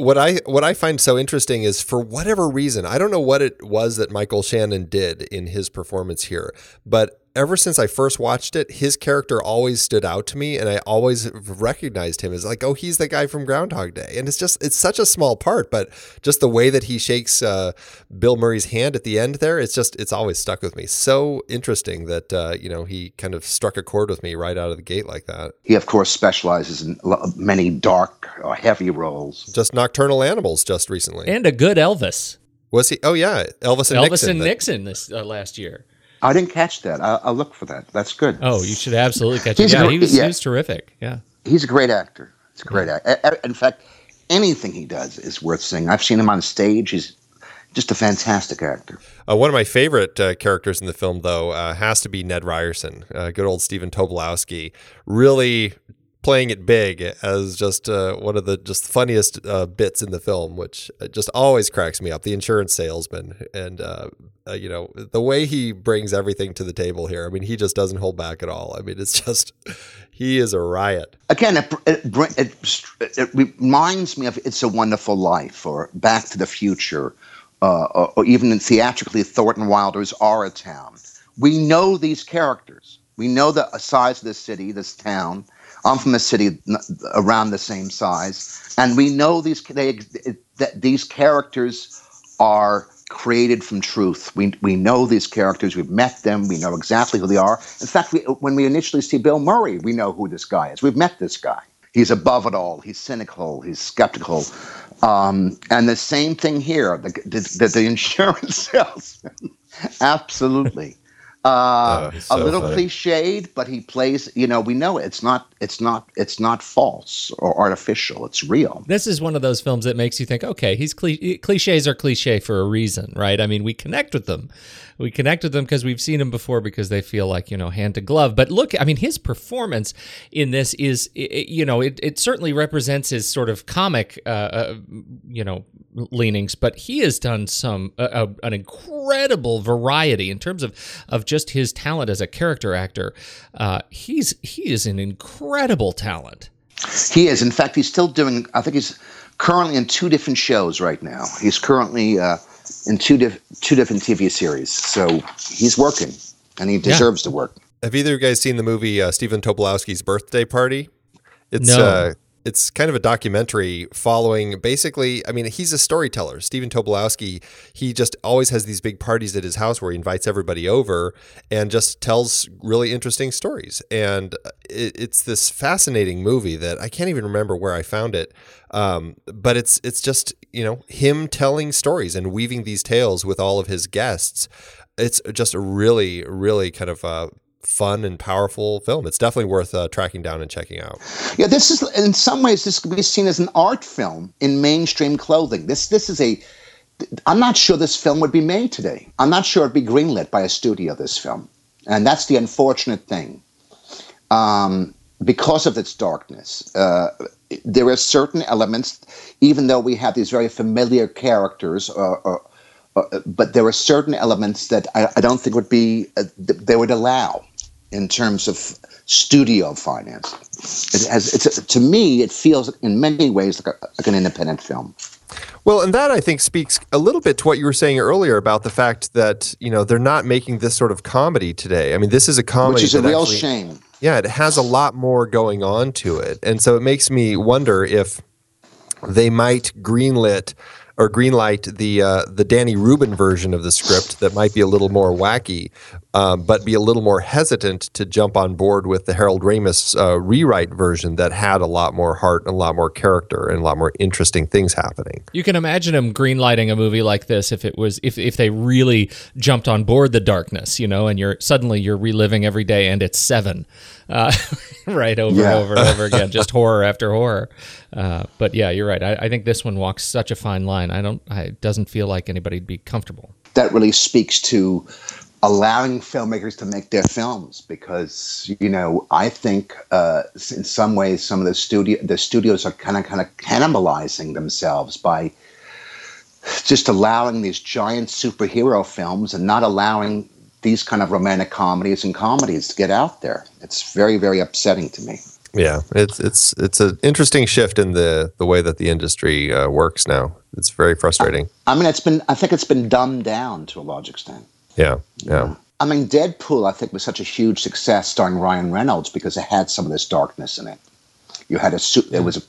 what I what I find so interesting is for whatever reason, I don't know what it was that Michael Shannon did in his performance here, but ever since I first watched it, his character always stood out to me, and I always recognized him as like, oh, he's the guy from Groundhog Day, and it's just it's such a small part, but just the way that he shakes uh, Bill Murray's hand at the end there, it's just it's always stuck with me. So interesting that uh, you know he kind of struck a chord with me right out of the gate like that. He of course specializes in many dark or heavy roles. Just Nocturnal Animals just recently, and a good Elvis. Was he? Oh yeah, Elvis and Elvis Nixon. and Nixon this uh, last year. I didn't catch that. I'll, I'll, look for that. That's good. Oh, you should absolutely catch it. Yeah, he was, yeah. he was terrific. Yeah, he's a great actor. He's a great actor. In fact, anything he does is worth seeing. I've seen him on stage. He's just a fantastic actor. Uh, one of my favorite uh, characters in the film, though, uh, has to be Ned Ryerson. Uh, good old Stephen Tobolowsky. Really playing it big as just uh, one of the just funniest uh, bits in the film, which uh, just always cracks me up. The insurance salesman, and uh, uh, you know the way he brings everything to the table here. I mean, he just doesn't hold back at all. I mean, it's just he is a riot. Again, it, it, it, it reminds me of "It's a Wonderful Life" or "Back to the Future," uh, or, or even theatrically Thornton Wilder's "Our Town." We know these characters. We know the size of this city, this town I'm from a city around the same size, and we know these they, that these characters are created from truth. We we know these characters. We've met them. We know exactly who they are. In fact, we, when we initially see Bill Murray, we know who this guy is. We've met this guy. He's above it all. He's cynical. He's skeptical. Um, and the same thing here. The, the, the insurance salesman, absolutely. Uh, Oh, so a little funny. cliched, but he plays. You know, we know it's not. It's not. It's not false or artificial. It's real. This is one of those films that makes you think, okay, he's cli- cliches are cliche for a reason, right? I mean, we connect with them. We connect with them because we've seen them before because they feel like, you know, hand to glove. But look, I mean, his performance in this is, you know, it, it certainly represents his sort of comic, uh, uh, you know, leanings, but he has done some, uh, an incredible variety in terms of, of just his talent as a character actor. Uh, he's, he is an incredible talent. He is. In fact, he's still doing. I think he's currently in two different shows right now. He's currently uh, in two diff- two different TV series. So he's working, and he deserves to work. Have either of you guys seen the movie uh, Stephen Tobolowsky's Birthday Party? It's No. uh, it's kind of a documentary following basically. I mean, he's a storyteller. Stephen Tobolowsky. He just always has these big parties at his house where he invites everybody over and just tells really interesting stories. And it, it's this fascinating movie that I can't even remember where I found it. Um, but it's it's just you know him telling stories and weaving these tales with all of his guests. It's just a really really kind of uh, fun and powerful film. It's definitely worth uh, tracking down and checking out. Yeah, this is in some ways this could be seen as an art film in mainstream clothing. This this is a. I'm not sure this film would be made today. I'm not sure it'd be greenlit by a studio. This film, and that's the unfortunate thing. Um, because of its darkness, uh, there are certain elements, even though we have these very familiar characters, uh, uh, uh, but there are certain elements that I, I don't think would be uh, th- they would allow in terms of studio finance. It has, it's to me, it feels in many ways like, a, like an independent film. Well, and that I think speaks a little bit to what you were saying earlier about the fact that you know they're not making this sort of comedy today. I mean, this is a comedy, which is a real actually- shame. Yeah, it has a lot more going on to it, and so it makes me wonder if they might greenlit or greenlight the uh, the Danny Rubin version of the script that might be a little more wacky, um, but be a little more hesitant to jump on board with the Harold Ramis uh, rewrite version that had a lot more heart and a lot more character and a lot more interesting things happening. You can imagine them greenlighting a movie like this if it was if if they really jumped on board the darkness, you know, and you're suddenly you're reliving every day and it's seven, uh, right over Yeah. and over and over again, just horror after horror. Uh, but yeah, you're right. I, I think this one walks such a fine line. I don't. I, it doesn't feel like anybody'd be comfortable. That really speaks to allowing filmmakers to make their films because you know I think uh, in some ways some of the studio the studios are kind of kind of cannibalizing themselves by just allowing these giant superhero films and not allowing these kind of romantic comedies and comedies to get out there. It's very very upsetting to me. Yeah, it's it's it's an interesting shift in the the way that the industry uh, works now. It's very frustrating. I mean, it's been I think it's been dumbed down to a large extent. Yeah, yeah. I mean, Deadpool, I think, was such a huge success starring Ryan Reynolds because it had some of this darkness in it. You had a su- it was a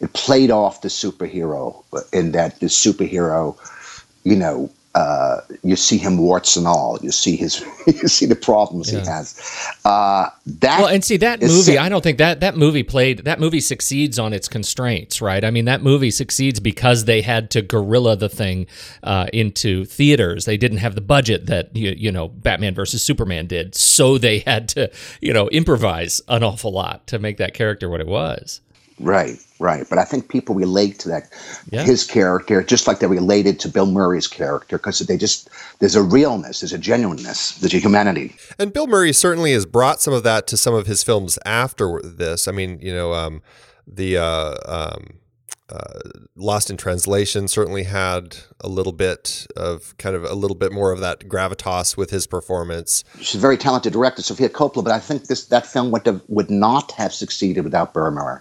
it played off the superhero in that the superhero, you know, uh, you see him warts and all. You see his you see the problems he has. Uh, that Well, and see that movie. sick. I don't think that that movie played. That movie succeeds on its constraints, right? I mean, that movie succeeds because they had to guerrilla the thing uh, into theaters. They didn't have the budget that you, you know Batman versus Superman did, so they had to you know improvise an awful lot to make that character what it was. Right, right. But I think people relate to that Yeah. his character just like they related to Bill Murray's character because they just there's a realness, there's a genuineness, there's a humanity. And Bill Murray certainly has brought some of that to some of his films after this. I mean, you know, um, the uh, um, uh, Lost in Translation certainly had a little bit of kind of a little bit more of that gravitas with his performance. She's a very talented director, Sofia Coppola, but I think this that film would have, would not have succeeded without Bill Murray.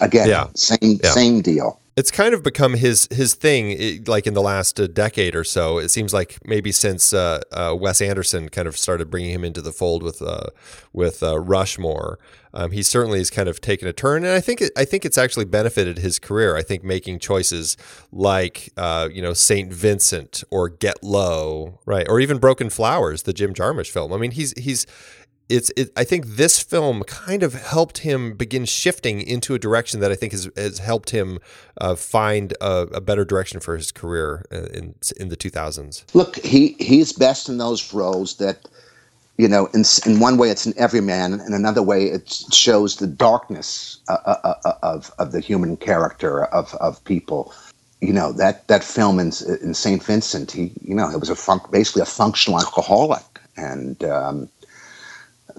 Again, Yeah. same Yeah. same deal. It's kind of become his his thing, like in the last uh, decade or so. It seems like maybe since uh, uh, Wes Anderson kind of started bringing him into the fold with uh, with uh, Rushmore, um, he certainly has kind of taken a turn, and I think it, I think it's actually benefited his career. I think making choices like uh, you know Saint Vincent or Get Low, right, or even Broken Flowers, the Jim Jarmusch film. I mean, he's he's it's it, I think this film kind of helped him begin shifting into a direction that I think has, has helped him uh, find a, a, better direction for his career uh, in in the 2000s. Look, he he's best in those roles that you know, in, in one way it's an everyman, in another way it shows the darkness uh, uh, uh, of, of the human character of, of people. You know, that, that film in, in St. Vincent, he, you know, it was a basically a functional alcoholic. And um,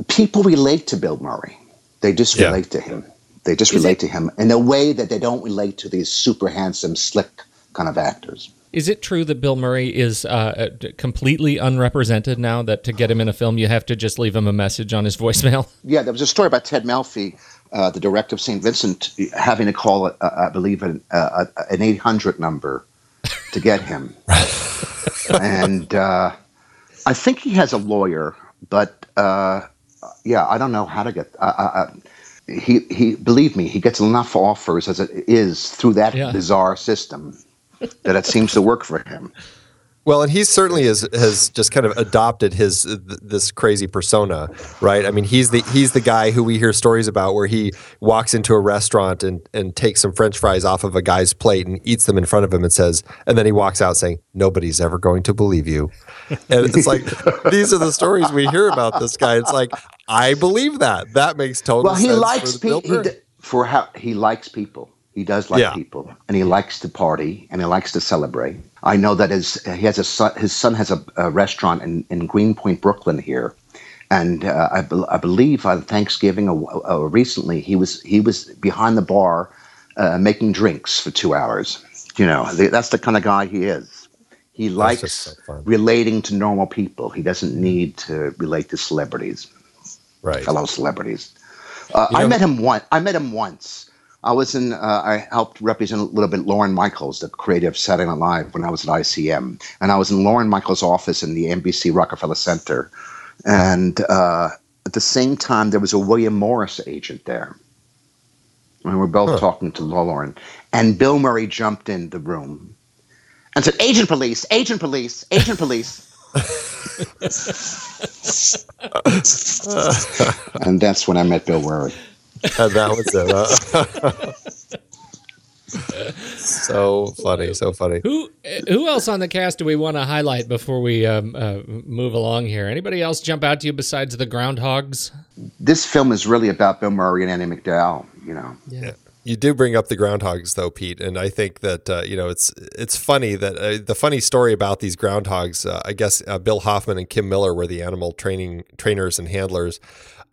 people relate to Bill Murray. They just yeah. relate to him. They just Is relate it- to him in a way that they don't relate to these super handsome, slick kind of actors. Is it true that Bill Murray is uh, completely unrepresented now? That to get him in a film, you have to just leave him a message on his voicemail? Yeah, there was a story about Ted Melfi, uh, the director of St. Vincent, having to call, uh, I believe, an, uh, an 800 number to get him. and uh, I think he has a lawyer, but uh, yeah, I don't know how to get. Uh, uh, uh, he, he, believe me, he gets enough offers as it is through that yeah. bizarre system that it seems to work for him. Well, and he certainly is, has just kind of adopted his this crazy persona, right? I mean, he's the he's the guy who we hear stories about where he walks into a restaurant and and takes some French fries off of a guy's plate and eats them in front of him and says, and then he walks out saying, "Nobody's ever going to believe you." And it's like these are the stories we hear about this guy. It's like I believe that. That makes total well, he sense. Likes for, pe- he d- for how he likes people. He does like yeah. people, and he likes to party, and he likes to celebrate. I know that his he has a son, his son has a, a restaurant in, in Greenpoint, Brooklyn here, and uh, I, be, I, believe on Thanksgiving uh, uh, recently he was he was behind the bar uh, making drinks for two hours. You know, that's the kind of guy he is. He likes so relating to normal people. He doesn't need to relate to celebrities, right? Fellow celebrities. Uh, I met him once. I met him once I was in, uh, I helped represent a little bit Lorne Michaels, the creative Saturday Night Live, when I was at ICM. And I was in Lorne Michaels' office in the NBC Rockefeller Center. And uh, at the same time, there was a William Morris agent there. And we were both huh. talking to Lorne. And Bill Murray jumped in the room and said, Agent police, agent police, agent police. and that's when I met Bill Murray that was it. Huh? so funny, so funny. Who who else on the cast do we want to highlight before we um, uh, move along here? Anybody else jump out to you besides the groundhogs? This film is really about Bill Murray and Andie MacDowell. You know. Yeah. You do bring up the groundhogs, though, Pete, and I think that uh, you know it's it's funny that uh, the funny story about these groundhogs. Uh, I guess uh, Bill Hoffman and Kim Miller were the animal training trainers and handlers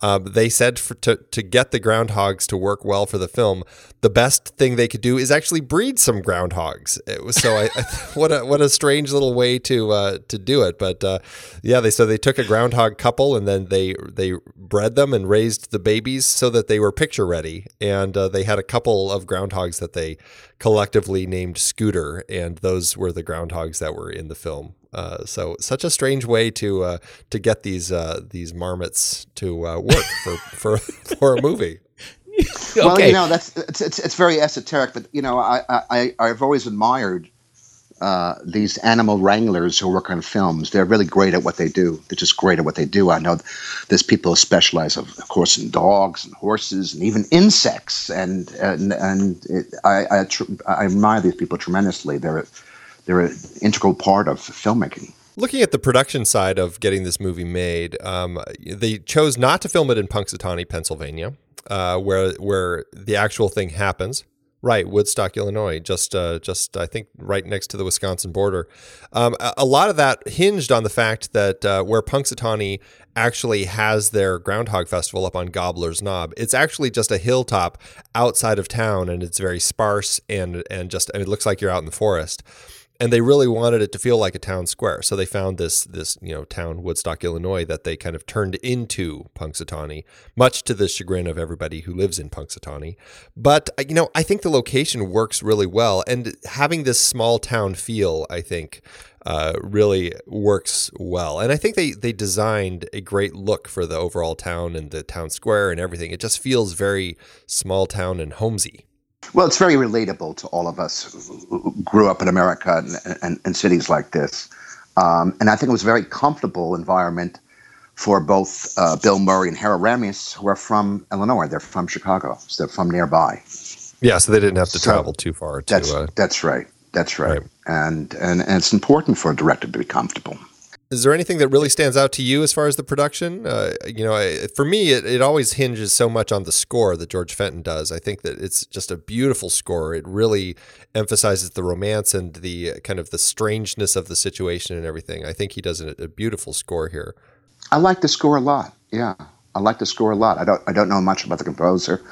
um, they said for, to, to get the groundhogs to work well for the film, the best thing they could do is actually breed some groundhogs. It was so I, I what a what a strange little way to uh, to do it. But uh, yeah, they so they took a groundhog couple and then they they bred them and raised the babies so that they were picture ready. And uh, they had a couple of groundhogs that they collectively named Scooter, and those were the groundhogs that were in the film. Uh, so such a strange way to uh, to get these uh, these marmots to uh, work for, for for a movie. okay. Well, you know that's it's, it's, it's very esoteric, but you know I I I've always admired uh, these animal wranglers who work on films. They're really great at what they do. They're just great at what they do. I know there's people who specialize, of, of course, in dogs and horses and even insects. And and and it, I I, tr- I, admire these people tremendously. They're they're an integral part of filmmaking. Looking at the production side of getting this movie made, um, they chose not to film it in Punxsutawney, Pennsylvania, uh, where where the actual thing happens. Right, Woodstock, Illinois, just uh, just I think right next to the Wisconsin border. Um, a, a, lot of that hinged on the fact that uh, where Punxsutawney actually has their Groundhog Festival up on Gobbler's Knob, it's actually just a hilltop outside of town, and it's very sparse and and just mean, it looks like you're out in the forest and they really wanted it to feel like a town square. So they found this this you know town Woodstock, Illinois, that they kind of turned into Punxsutawney, much to the chagrin of everybody who lives in Punxsutawney. But uh, you know, I think the location works really well, and having this small town feel, I think. Uh, really works well, and I think they they designed a great look for the overall town and the town square and everything. It just feels very small town and homesy. Well, it's very relatable to all of us who grew up in America and, and, and cities like this. Um, and I think it was a very comfortable environment for both uh, Bill Murray and Harold Ramis, who are from Illinois. They're from Chicago, so they're from nearby. Yeah, so they didn't have to So travel too far to. That's Uh, that's right. That's right. Right. And, and and it's important for a director to be comfortable. Is there anything that really stands out to you as far as the production? Uh, you know, I, for me, it, it always hinges so much on the score that George Fenton does. I think that it's just a beautiful score. It really emphasizes the romance and the uh, kind of the strangeness of the situation and everything. I think he does a, a beautiful score here. I like the score a lot. Yeah, I like the score a lot. I don't I don't know much about the composer,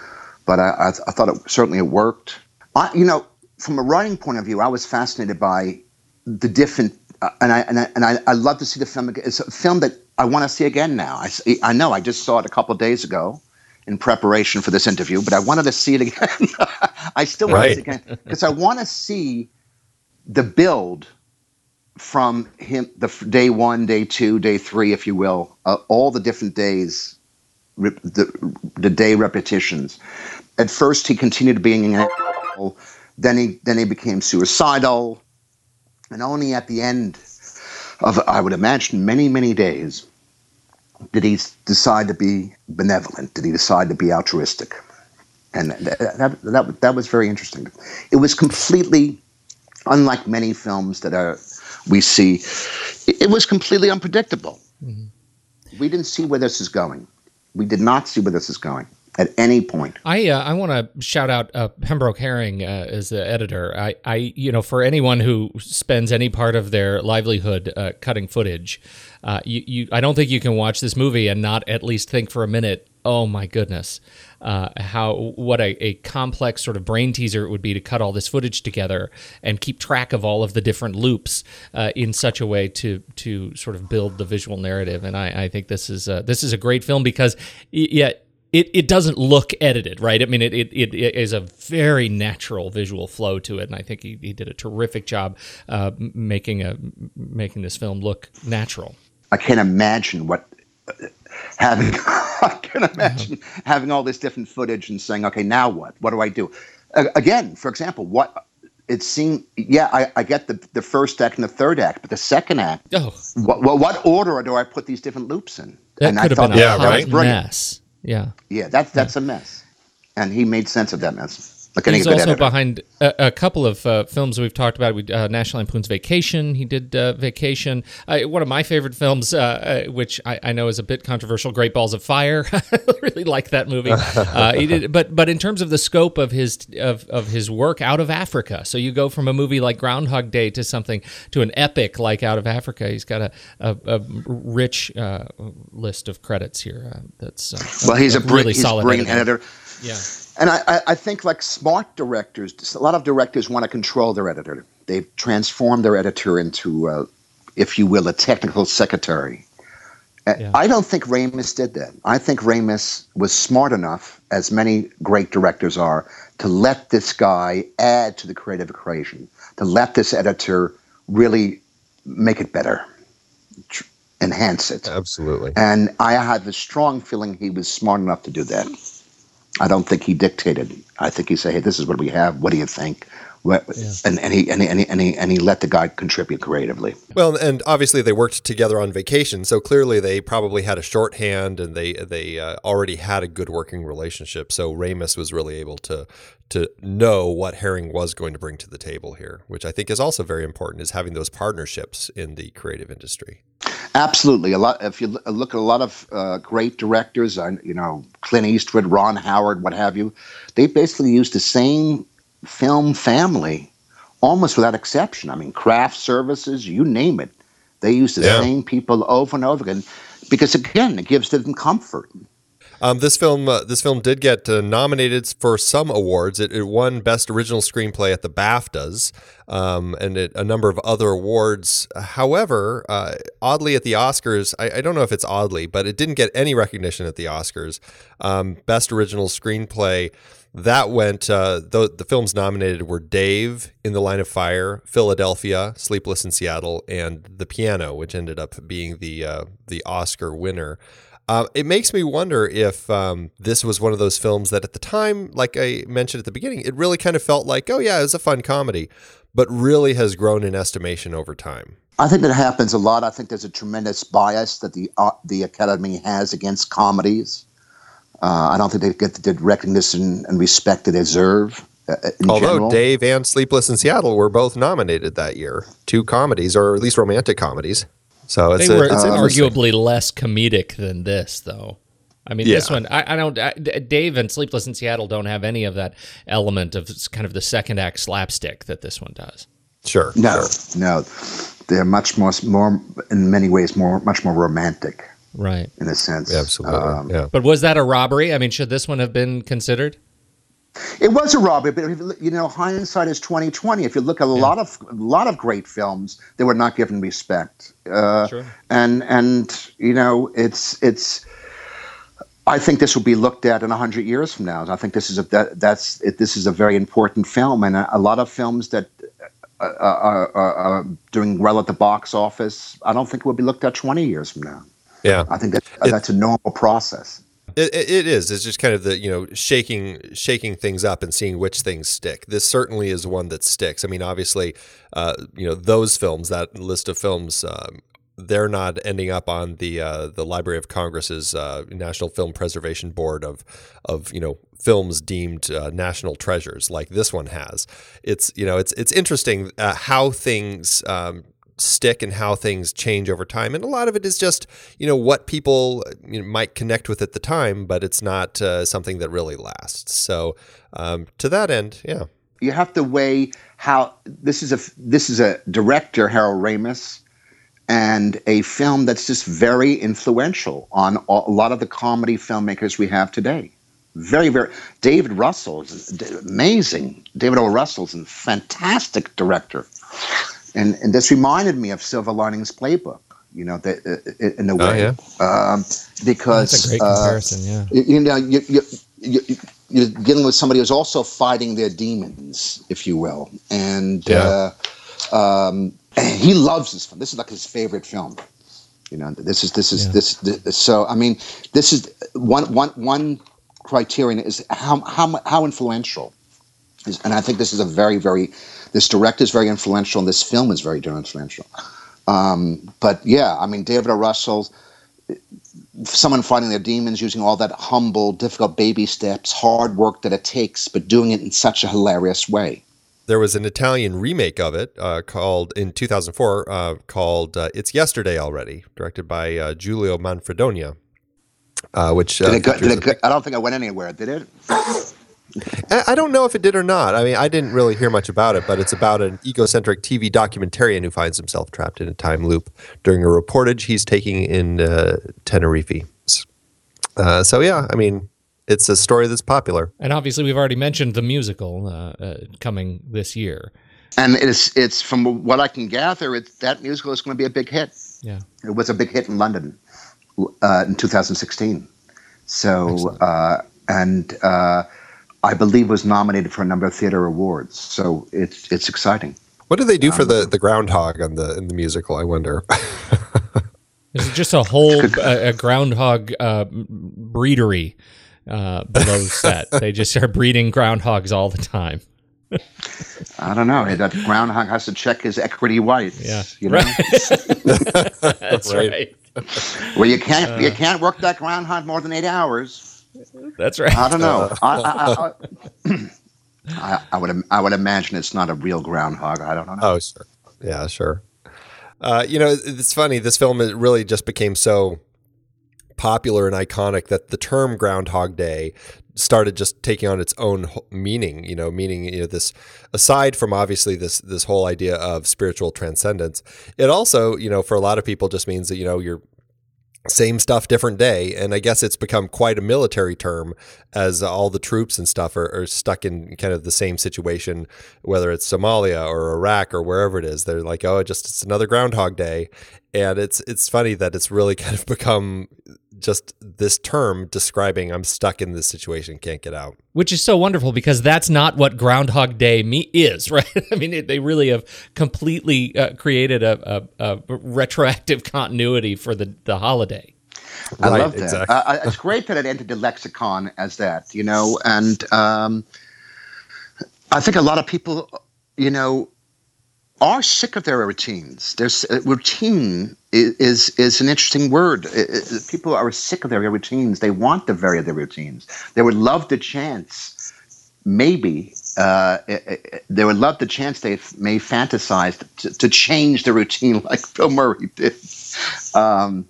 but I I, I thought it certainly it worked. I, you know, from a writing point of view, I was fascinated by the different, and I and I and I, I love to see the film. again. It's a film that I want to see again now. I I know I just saw it a couple of days ago in preparation for this interview, but I wanted to see it again. I still want to see it again because I want to see the build from him the day one, day two, day three, if you will, uh, all the different days, rep- the the day repetitions. At first, he continued being an asshole. Then he then he became suicidal, and only at the end of I would imagine many many days did he decide to be benevolent. Did he decide to be altruistic? And that that, that, that was very interesting. It was completely unlike many films that are we see. It, it was completely unpredictable. Mm-hmm. We didn't see where this is going. We did not see where this is going at any point. I uh, I want to shout out uh, Pembroke Herring uh, as the editor. I, I you know for anyone who spends any part of their livelihood uh, cutting footage, uh, you, you I don't think you can watch this movie and not at least think for a minute. Oh my goodness, uh, how what a, a complex sort of brain teaser it would be to cut all this footage together and keep track of all of the different loops in such a way to to sort of build the visual narrative. And I, I think this is this is a great film because yeah it, it doesn't look edited, right? I mean, it, it, it is a very natural visual flow to it, and I think he, he did a terrific job uh, making a making this film look natural. I can't imagine what uh, having. I can't imagine having all this different footage and saying, "Okay, now what? What do I do?" Again, for example, what it seemed. Yeah, I, I get the the first act and the third act, but the second act. Oh, What, what, what order do I put these different loops in? that and I could have thought been a Yeah, hot right? mess. Yeah. Yeah, that's that's a mess, and he made sense of that mess. He's also editor. behind a, a couple of uh, films we've talked about. We, uh, National Lampoon's Vacation. He did uh, Vacation. Uh, one of my favorite films, uh, uh, which I, I know is a bit controversial, Great Balls of Fire. I really like that movie. Uh, he did, but but in terms of the scope of his of, of his work out of Africa, so you go from a movie like Groundhog Day to something to an epic like Out of Africa. He's got a, a, a rich uh, list of credits here. Uh, that's uh, well, he's a, br- really he's solid editor. Yeah. And I, I, I think like smart directors, a lot of directors want to control their editor. They've transformed their editor into, uh, if you will, a technical secretary. Uh, Yeah. I don't think Ramis did that. I think Ramis was smart enough, as many great directors are, to let this guy add to the creative equation, to let this editor really make it better, tr- enhance it. Absolutely. And I have a strong feeling he was smart enough to do that. I don't think he dictated. I think he said, "Hey, this is what we have. What do you think?" What, and, and, he, and, he, and, he, and, he, and he let the guy contribute creatively. Well, and obviously they worked together on vacation, so clearly they probably had a shorthand, and they they uh, already had a good working relationship. So Ramis was really able to to know what Herring was going to bring to the table here, which I think is also very important, is having those partnerships in the creative industry. Absolutely, a lot. If you look at a lot of uh, great directors, uh, you know Clint Eastwood, Ron Howard, what have you, they basically use the same film family, almost without exception. I mean, craft services, you name it, they use the Yeah. same people over and over again, because again, it gives them comfort. Um, this film, uh, this film did get uh, nominated for some awards. It, it won Best Original Screenplay at the BAFTAs, um, and it, a number of other awards. However, uh, oddly at the Oscars, I, I don't know if it's oddly, but it didn't get any recognition at the Oscars. Um, Best Original Screenplay that went. Uh, the, the films nominated were Dave, In the Line of Fire, Philadelphia, Sleepless in Seattle, and The Piano, which ended up being the uh, the Oscar winner. Uh, it makes me wonder if um, this was one of those films that at the time, like I mentioned at the beginning, it really kind of felt like, oh, yeah, it was a fun comedy, but really has grown in estimation over time. I think that happens a lot. I think there's a tremendous bias that the uh, the Academy has against comedies. Uh, I don't think they get the recognition and respect they deserve. Uh, Although general. Dave and Sleepless in Seattle were both nominated that year, two comedies or at least romantic comedies. So it's they a, it's interesting. arguably less comedic than this, though. I mean, this one, I, I don't. I, D- Dave and Sleepless in Seattle don't have any of that element of kind of the second act slapstick that this one does. Sure. No, sure. no, they're much more, more in many ways, more much more romantic Right. in a sense. Absolutely. Um, yeah. But was that a robbery? I mean, should this one have been considered? It was a robbery, but if you know, hindsight is twenty twenty. If you look at a lot of a lot of great films, they were not given respect. Uh, Sure. And and you know, it's it's. I think this will be looked at in hundred years from now. I think this is a that, that's it, this is a very important film, and a, a lot of films that are, are, are doing well at the box office. I don't think will be looked at twenty years from now. Yeah. I think that that's a normal process. It, it is. It's just kind of the you know shaking shaking things up and seeing which things stick. This certainly is one that sticks. I mean, obviously, uh, you know those films, that list of films, um, they're not ending up on the uh, the Library of Congress's uh, National Film Preservation Board of of you know films deemed uh, national treasures like this one has. It's you know it's it's interesting uh, how things. Um, stick and how things change over time and a lot of it is just you know what people you know, might connect with at the time but it's not uh, something that really lasts so um, to that end yeah you have to weigh how this is a this is a director Harold Ramis and a film that's just very influential on a lot of the comedy filmmakers we have today. Very, very. David Russell is amazing. David O. Russell's a fantastic director, and and this reminded me of Silver Linings Playbook. You know, the, uh, in a way, yeah. um, because That's a great uh, comparison. Yeah. you, you know, you, you, you, you're dealing with somebody who's also fighting their demons, if you will. And Yeah. uh, um, he loves this film. This is like his favorite film. You know, this is this is Yeah. this, this. So I mean, this is one one one criterion is how how how influential. Is, and I think this is a very very. This director is very influential, and this film is very influential. Um, but yeah, I mean, David O. Russell someone fighting their demons using all that humble, difficult baby steps, hard work that it takes, but doing it in such a hilarious way. there was an Italian remake of it uh, called in 2004 uh, called uh, "It's Yesterday Already," directed by uh, Giulio Manfredonia, uh, which uh, Did it go, did it go, I don't think it went anywhere, did it? I I don't know if it did or not. I mean, I didn't really hear much about it, but it's about an egocentric TV documentarian who finds himself trapped in a time loop during a reportage he's taking in uh, Tenerife. Uh, so, yeah, I mean, it's a story that's popular. And obviously, we've already mentioned the musical uh, uh, coming this year. And it's it's from what I can gather, it's that musical is going to be a big hit. Yeah. It was a big hit in London uh, in 2016. So uh, and uh, I believe was nominated for a number of theater awards. So it's it's exciting. What do they do for the, the groundhog on the in the musical? I wonder. This is just a whole a, a groundhog uh, breedery uh, below set. They just are breeding groundhogs all the time. I don't know. That groundhog has to check his equity whites. Yeah. you know. That's Right. right. Well, you can't you can't work that groundhog more than eight hours. That's right. I don't know. I, I, I, I, I would I would imagine it's not a real groundhog. I don't know. Oh, sure. Yeah, sure. Uh, you know, it's funny. This film it really just became so popular and iconic that the term Groundhog Day started just taking on its own meaning. You know, meaning you know this aside from obviously this this whole idea of spiritual transcendence, it also you know for a lot of people just means that you know you're same stuff, different day. And I guess it's become quite a military term as all the troops and stuff are, are stuck in kind of the same situation, whether it's Somalia or Iraq or wherever it is. They're like, oh, just it's another Groundhog Day. And it's it's funny that it's really kind of become just this term describing I'm stuck in this situation, can't get out. Which is so wonderful because that's not what Groundhog Day me is, right? I mean, it, they really have completely uh, created a, a, a retroactive continuity for the, the holiday. I Right, love that. exactly. Uh, it's great that it entered the lexicon as that, you know, and um, I think a lot of people, you know, are sick of their routines. There's uh, routine is, is an interesting word. It, it, people are sick of their routines. They want to vary their routines. They would love the chance, maybe. Uh, it, they would love the chance they may fantasize to, to, change the routine like Bill Murray did. Um,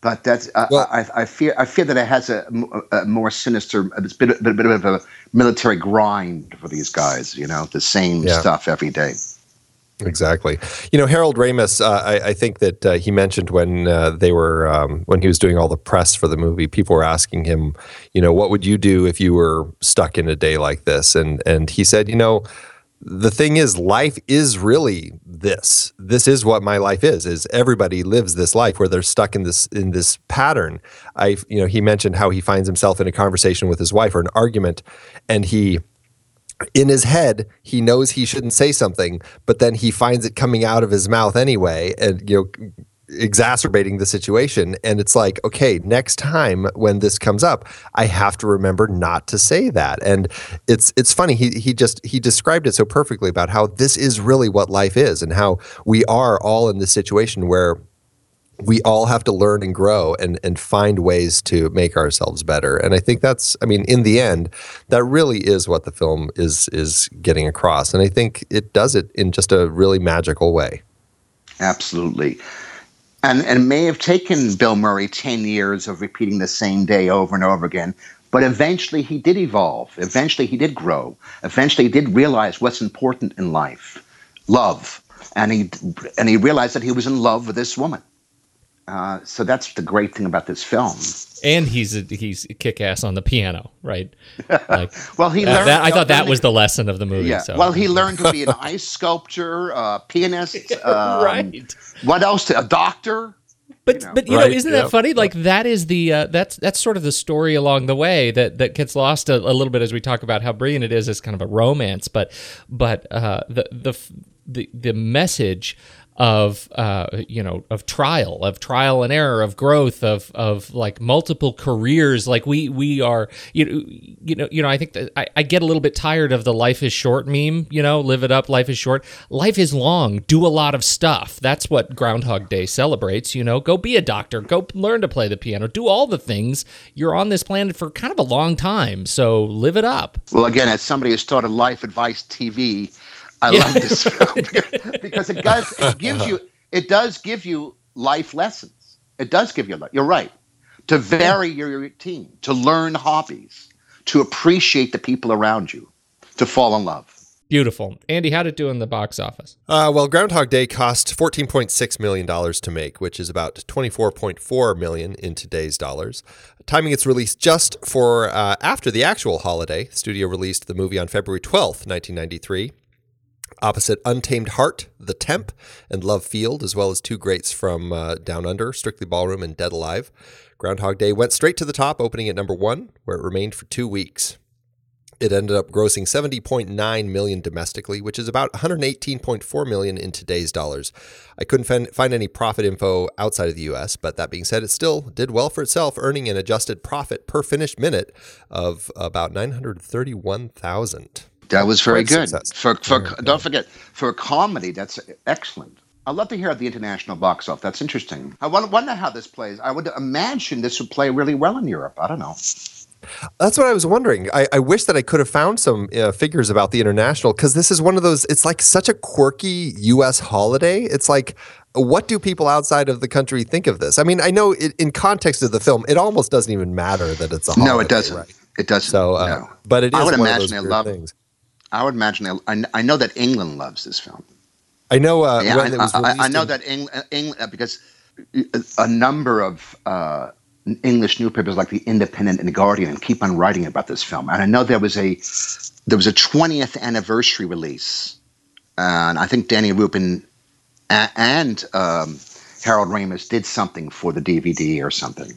but that's well, I, I, fear I fear that it has a, a more sinister, a bit, a bit of a military grind for these guys. You know, the same yeah. stuff every day. Exactly. You know, Harold Ramis. Uh, I, I, think that uh, he mentioned when uh, they were um, when he was doing all the press for the movie, people were asking him, you know, what would you do if you were stuck in a day like this? And and he said, you know the thing is life is really this this is what my life is is everybody lives this life where they're stuck in this in this pattern i you know he mentioned how he finds himself in a conversation with his wife or an argument and he in his head he knows he shouldn't say something but then he finds it coming out of his mouth anyway and you know exacerbating the situation. And it's like, okay, next time when this comes up, I have to remember not to say that. And it's it's funny. He he just he described it so perfectly about how this is really what life is and how we are all in this situation where we all have to learn and grow and and find ways to make ourselves better. And I think that's I mean, in the end, that really is what the film is is getting across. And I think it does it in just a really magical way. Absolutely and and may have taken Bill Murray ten years of repeating the same day over and over again. But eventually he did evolve. Eventually he did grow. Eventually he did realize what's important in life, love, and he and he realized that he was in love with this woman. Uh, so that's the great thing about this film. And he's a, he's kick ass on the piano, right? Like, well, he learned. That, I thought that was the lesson of the movie. Yeah. So. Well, he learned to be an ice sculptor, a pianist, um, right? What else? A doctor. But you know. but you right. know, isn't that funny? Like that is the uh, that's that's sort of the story along the way that that gets lost a, a, little bit as we talk about how brilliant it is as kind of a romance. But but uh, the the the the message of uh, you know of trial of trial and error of growth of of like multiple careers. Like we we are you know you know you know I think that I, I get a little bit tired of the life is short meme you know live it up life is short. Life is long. Do a lot of stuff. That's what Groundhog Day celebrates you know. Go be a doctor. Go learn to play the piano. Do all the things. You're on this planet for kind of a long time. So live it up. Well again as somebody who started life advice TV I yeah. love this film because it does it gives you it does give you life lessons. It does give you you're right to vary your routine, to learn hobbies, to appreciate the people around you, to fall in love. Beautiful. Andy, how did it do in the box office? Uh, well, Groundhog Day cost $14.6 million to make, which is about 24.4 million in today's dollars. Timing its release just for uh, after the actual holiday. The studio released the movie on February 12th, 1993. Opposite Untamed Heart, The Temp, and Love Field, as well as two greats from uh, Down Under, Strictly Ballroom and Dead Alive. Groundhog Day went straight to the top, opening at number one, where it remained for two weeks. It ended up grossing 70.9 million domestically, which is about 118.4 million in today's dollars. I couldn't find any profit info outside of the US, but that being said, it still did well for itself, earning an adjusted profit per finished minute of about 931,000. That was very good. Success. For for yeah, don't forget for a comedy, that's excellent. I'd love to hear the international box off. That's interesting. I wonder how this plays. I would imagine this would play really well in Europe. I don't know. That's what I was wondering. I, I wish that I could have found some uh, figures about the international because this is one of those. It's like such a quirky U.S. holiday. It's like, what do people outside of the country think of this? I mean, I know it, in context of the film, it almost doesn't even matter that it's a holiday. No, it doesn't. Right? It doesn't. So, uh, no. but it is. I would imagine they love. Things. I would imagine. I, I know that England loves this film. I know. Uh, yeah, I, I, I, know in- that England, England, uh, because a number of uh, English newspapers like the Independent and the Guardian keep on writing about this film. And I know there was a there was a 20th anniversary release, and I think Danny Rubin and um, Harold Ramis did something for the DVD or something.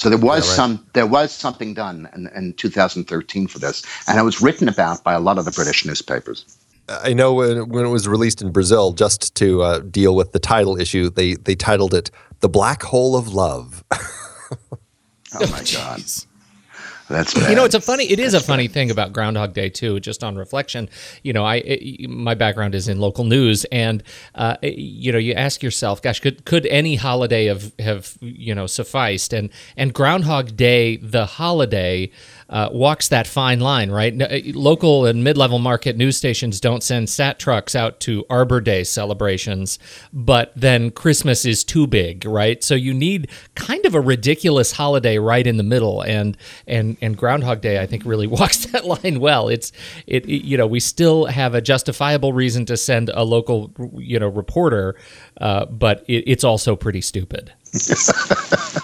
So there was yeah, right. some there was something done in, in 2013 for this, and it was written about by a lot of the British newspapers. I know when, when it was released in Brazil, just to uh, deal with the title issue, they they titled it "The Black Hole of Love." oh my god! That's bad. You know, it's a funny. It is a funny thing about Groundhog Day too. Just on reflection, you know, I it, my background is in local news, and uh, you know, you ask yourself, gosh, could could any holiday have have you know sufficed? And and Groundhog Day, the holiday. Uh, walks that fine line, right? Uh, Local and mid-level market news stations don't send sat trucks out to Arbor Day celebrations, but then Christmas is too big, right? So you need kind of a ridiculous holiday right in the middle, and and and Groundhog Day, I think, really walks that line well. It's it, it- you know we still have a justifiable reason to send a local you know reporter, uh, but it, it's also pretty stupid.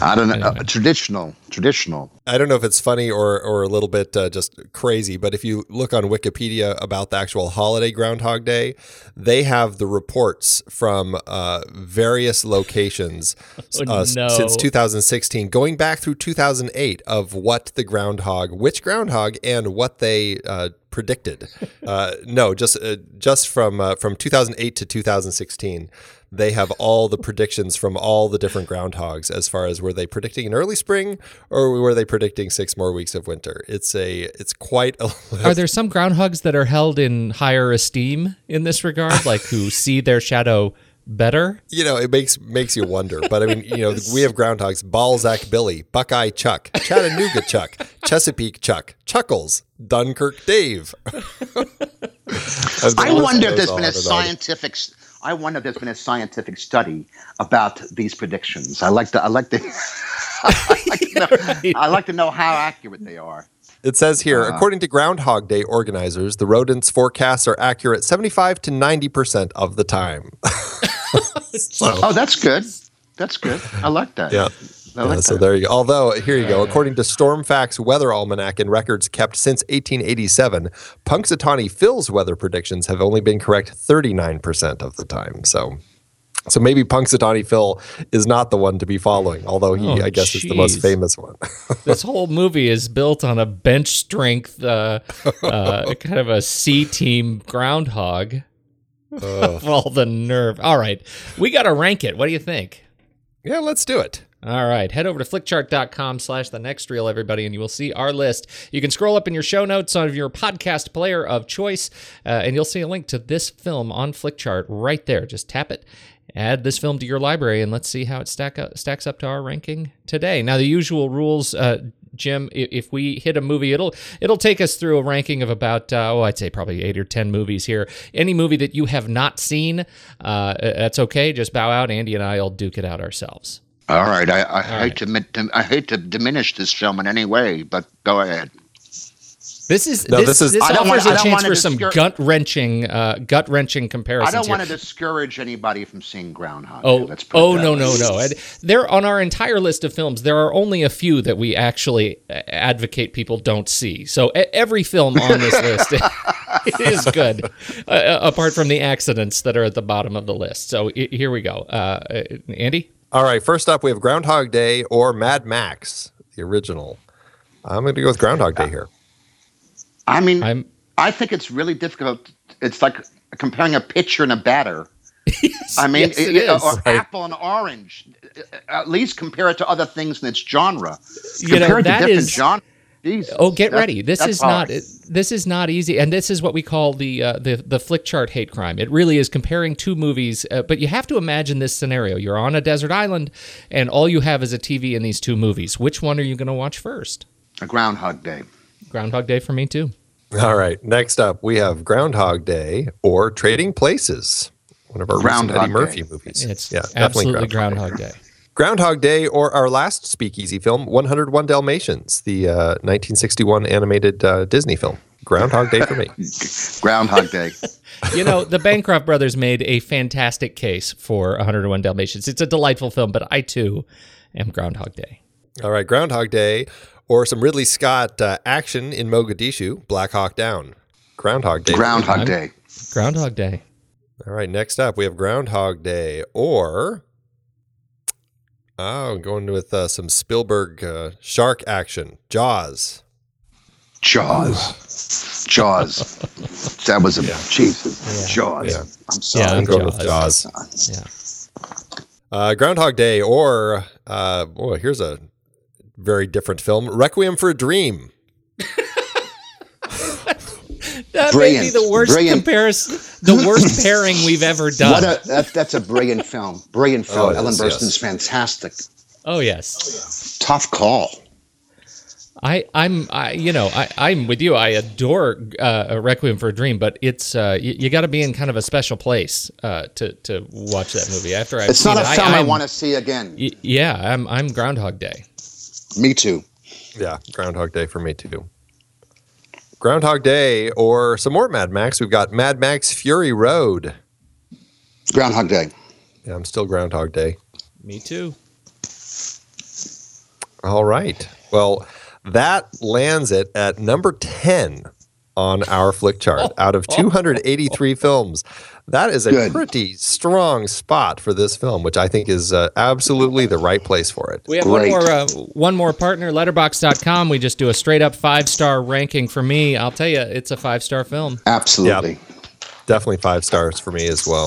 I don't know. Uh, traditional, traditional. I don't know if it's funny or, or a little bit uh, just crazy, but if you look on Wikipedia about the actual holiday Groundhog Day, they have the reports from uh, various locations Oh, uh, no. since 2016, going back through 2008 of what the groundhog, which groundhog, and what they uh, predicted. Uh, no, just uh, just from uh, from 2008 to 2016 they have all the predictions from all the different groundhogs as far as were they predicting an early spring or were they predicting six more weeks of winter it's a it's quite a Are there some groundhogs that are held in higher esteem in this regard, like who see their shadow better? you know it makes makes you wonder but i mean you know we have groundhogs balzac billy buckeye chuck chattanooga chuck chesapeake chuck chuckles dunkirk dave I wonder if there's been a and on. scientific. S- I wonder if there's been a scientific study about these predictions. I like to. I like to. I like to know, I like to know how accurate they are. It says here, uh-huh. according to Groundhog Day organizers, the rodents' forecasts are accurate 75 to 90% of the time. Oh, that's good. That's good. I like that. Yeah. I like Yeah, so that. there you go. Although, here you go. According to Stormfax Weather Almanac and records kept since 1887, Punxsutawney Phil's weather predictions have only been correct 39% of the time. So, so maybe Punxsutawney Phil is not the one to be following, although he, Oh, I guess, is the most famous one. This whole movie is built on a bench strength, uh, uh, kind of a C team groundhog. of all the nerve. All right, we got to rank it. What do you think? yeah, let's do it. All right, head over to flickchart.com slash the next reel, everybody, and you will see our list. You can scroll up in your show notes on your podcast player of choice, uh, and you'll see a link to this film on Flickchart right there. Just tap it, add this film to your library, and let's see how it stack up, stacks up to our ranking today. Now, the usual rules, uh, Jim, if we hit a movie, it'll it'll take us through a ranking of about uh, oh, I'd say probably eight or ten movies here. Any movie that you have not seen, uh, that's okay. Just bow out. Andy and I will duke it out ourselves. All right. I, I hate right. to I hate to diminish this film in any way, but go ahead. This is No, this, this this, is- I don't offers wanna- I a chance wanna for some discour- gut wrenching, uh, gut wrenching comparisons. I don't here. want to discourage anybody from seeing Groundhog. Oh, Day. Let's put oh no, no, no! And there, on our entire list of films, there are only a few that we actually uh, advocate people don't see. So e- every film on this list is good, uh, apart from the accidents that are at the bottom of the list. So here we go. Uh, uh, Andy, All right, first up, we have Groundhog Day or Mad Max, the original. I'm going to go with Groundhog Day here. I mean, I'm I think it's really difficult. It's like comparing a pitcher and a batter. I mean, yes, it it- is. or apple and orange. At least compare it to other things in its genre. You know, Compare it to that different is- genres. Jesus, Oh, get that- ready! This that's is not this is not easy, and this is what we call the uh, the the flick chart hate crime. It really is comparing two movies, uh, but you have to imagine this scenario: you're on a desert island, and all you have is a TV and these two movies. Which one are you going to watch first? a Groundhog Day. Groundhog Day for me too. All right, next up, we have Groundhog Day or Trading Places, one of our recent Eddie Murphy Day. movies. It's yeah, definitely absolutely Groundhog Groundhog Day. Groundhog Day or our last speakeasy film, 101 Dalmatians, the uh, 1961 animated uh, Disney film. Groundhog Day for me. Groundhog Day. You know, the Bancroft brothers made a fantastic case for 101 Dalmatians. It's a delightful film, but I too am Groundhog Day. All right, Groundhog Day or some Ridley Scott uh, action in Mogadishu, Black Hawk Down. Groundhog Day. Groundhog Day. Groundhog Day. All right, next up we have Groundhog Day or oh, going with uh, some Spielberg uh, shark action, Jaws. Jaws. Jaws. That was a Jesus. Jaws. Yeah. I'm sorry. Yeah, I'm going with Jaws. Jaws. Yeah. Uh, Groundhog Day or uh, boy, here's a very different film, Requiem for a Dream. That may be the worst Brilliant. comparison, the worst pairing we've ever done. What a, that, that's a brilliant film. Brilliant film. Oh, Ellen is, Burstyn's yes. fantastic. oh yes. Tough call. I, I'm, I, you know, I, I'm with you. I adore uh, a Requiem for a Dream, but it's uh, you, you got to be in kind of a special place uh, to to watch that movie. After I've It's seen not a it, film I, I'm- want to see again. y- Yeah, I'm I'm Groundhog Day. Me too. Yeah, Groundhog Day for me too. Groundhog Day or some more Mad Max. We've got Mad Max Fury Road. Groundhog Day. Yeah, I'm still Groundhog Day. Me too. All right. Well, that lands it at number 10 on our flick chart out of 283 films. That is a Good. pretty strong spot for this film, which I think is uh, absolutely the right place for it. We have Great. one more uh, one more partner, Letterboxd.com. We just do a straight up five star ranking for me. I'll tell you, it's a five star film. Absolutely. Definitely five stars for me as well.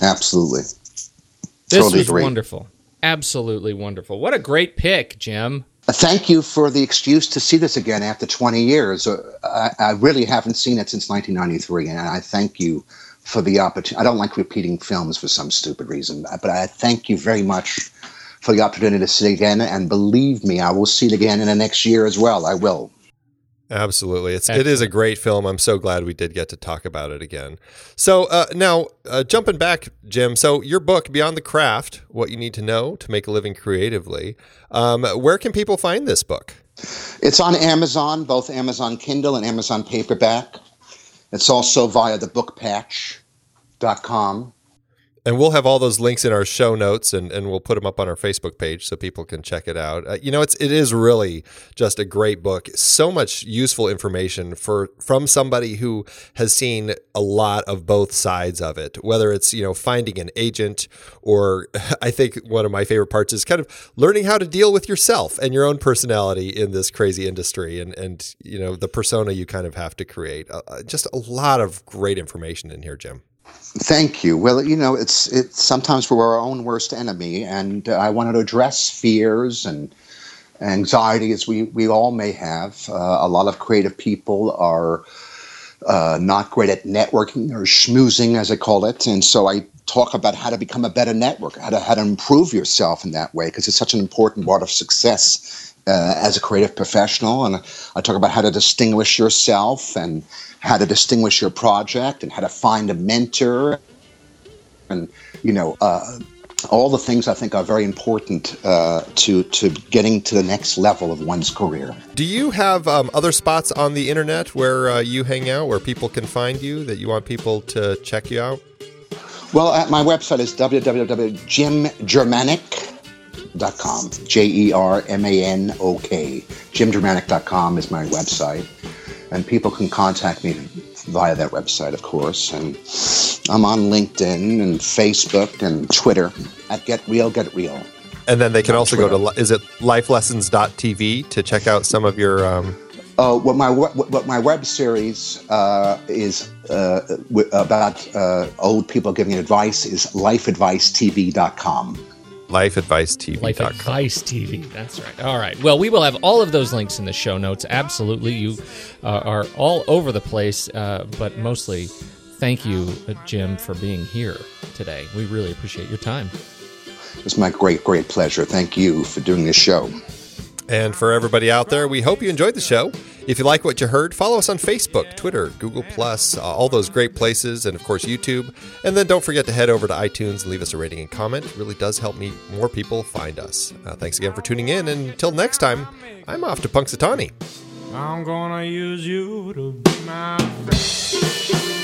Absolutely. This Totally was agree. wonderful. Absolutely wonderful. What a great pick, Jim. Uh, Thank you for the excuse to see this again after 20 years. Uh, I, I really haven't seen it since 1993, and I thank you for the opportunity. I don't like repeating films for some stupid reason, but I thank you very much for the opportunity to see it again. And believe me, I will see it again in the next year as well. I will. Absolutely. It's it is a great film. I'm so glad we did get to talk about it again. So uh, now uh, jumping back, Jim. So your book, Beyond the Craft: What You Need to Know to Make a Living Creatively. Um, where can people find this book? It's on Amazon, both Amazon Kindle and Amazon paperback. It's also via the bookpatch.com. And we'll have all those links in our show notes, and, and we'll put them up on our Facebook page so people can check it out. Uh, you know, it's it is really just a great book. So much useful information for from somebody who has seen a lot of both sides of it. Whether it's you know finding an agent, or I think one of my favorite parts is kind of learning how to deal with yourself and your own personality in this crazy industry, and and you know the persona you kind of have to create. Uh, uh, just a lot of great information in here, Jim. Thank you. Well, you know, it's it's sometimes we're our own worst enemy, and I wanted to address fears and anxieties we we all may have. Uh, a lot of creative people are uh, not great at networking or schmoozing, as I call it, and so I talk about how to become a better networker, how to how to improve yourself in that way, because it's such an important part of success uh, as a creative professional. And I talk about how to distinguish yourself and how to distinguish your project and how to find a mentor and you know uh, all the things I think are very important uh, to to getting to the next level of one's career. Do you have um, other spots on the internet where uh, you hang out, where people can find you, that you want people to check you out? Well, at my website is www.jimjermanok.com. J E R M A N O K. Jimjermanok.com is my website. And people can contact me via that website, of course. And I'm on LinkedIn and Facebook and Twitter at Get Real, Get Real. And then they can also go to is it lifelessons.tv to check out some of your. Um, Uh, what my what, my web series uh, is uh, w- about uh, old people giving advice is lifeadvicetv.com. lifeadvicetv.com. Life Advice TV. That's right. All right. Well, we will have all of those links in the show notes. Absolutely. You uh, are all over the place, uh, but mostly thank you, uh, Jim, for being here today. We really appreciate your time. It's my great, great pleasure. Thank you for doing this show. And for everybody out there, we hope you enjoyed the show. If you like what you heard, follow us on Facebook, Twitter, Google Plus, uh, all those great places, and of course YouTube. And then don't forget to head over to iTunes and leave us a rating and comment. It really does help me more people find us. Uh, thanks again for tuning in, and until next time, I'm off to Punxsutawney. I'm gonna use you to be my friend.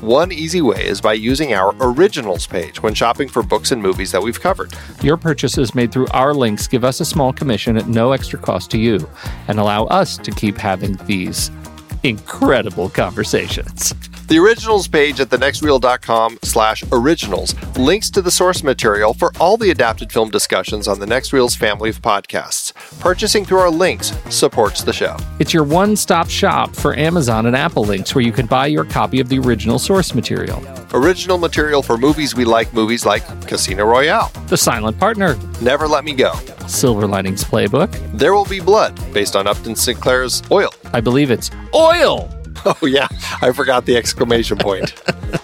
One easy way is by using our originals page when shopping for books and movies that we've covered. Your purchases made through our links give us a small commission at no extra cost to you and allow us to keep having these incredible conversations. The originals page at thenextreel.com slash originals links to the source material for all the adapted film discussions on the Next Reel's family of podcasts. Purchasing through our links supports the show. It's your one stop shop for Amazon and Apple links where you can buy your copy of the original source material. Original material for movies we like, movies like Casino Royale, The Silent Partner, Never Let Me Go, Silver Linings Playbook. There Will Be Blood, based on Upton Sinclair's Oil. I believe it's oil. Oh, yeah, I forgot the exclamation point.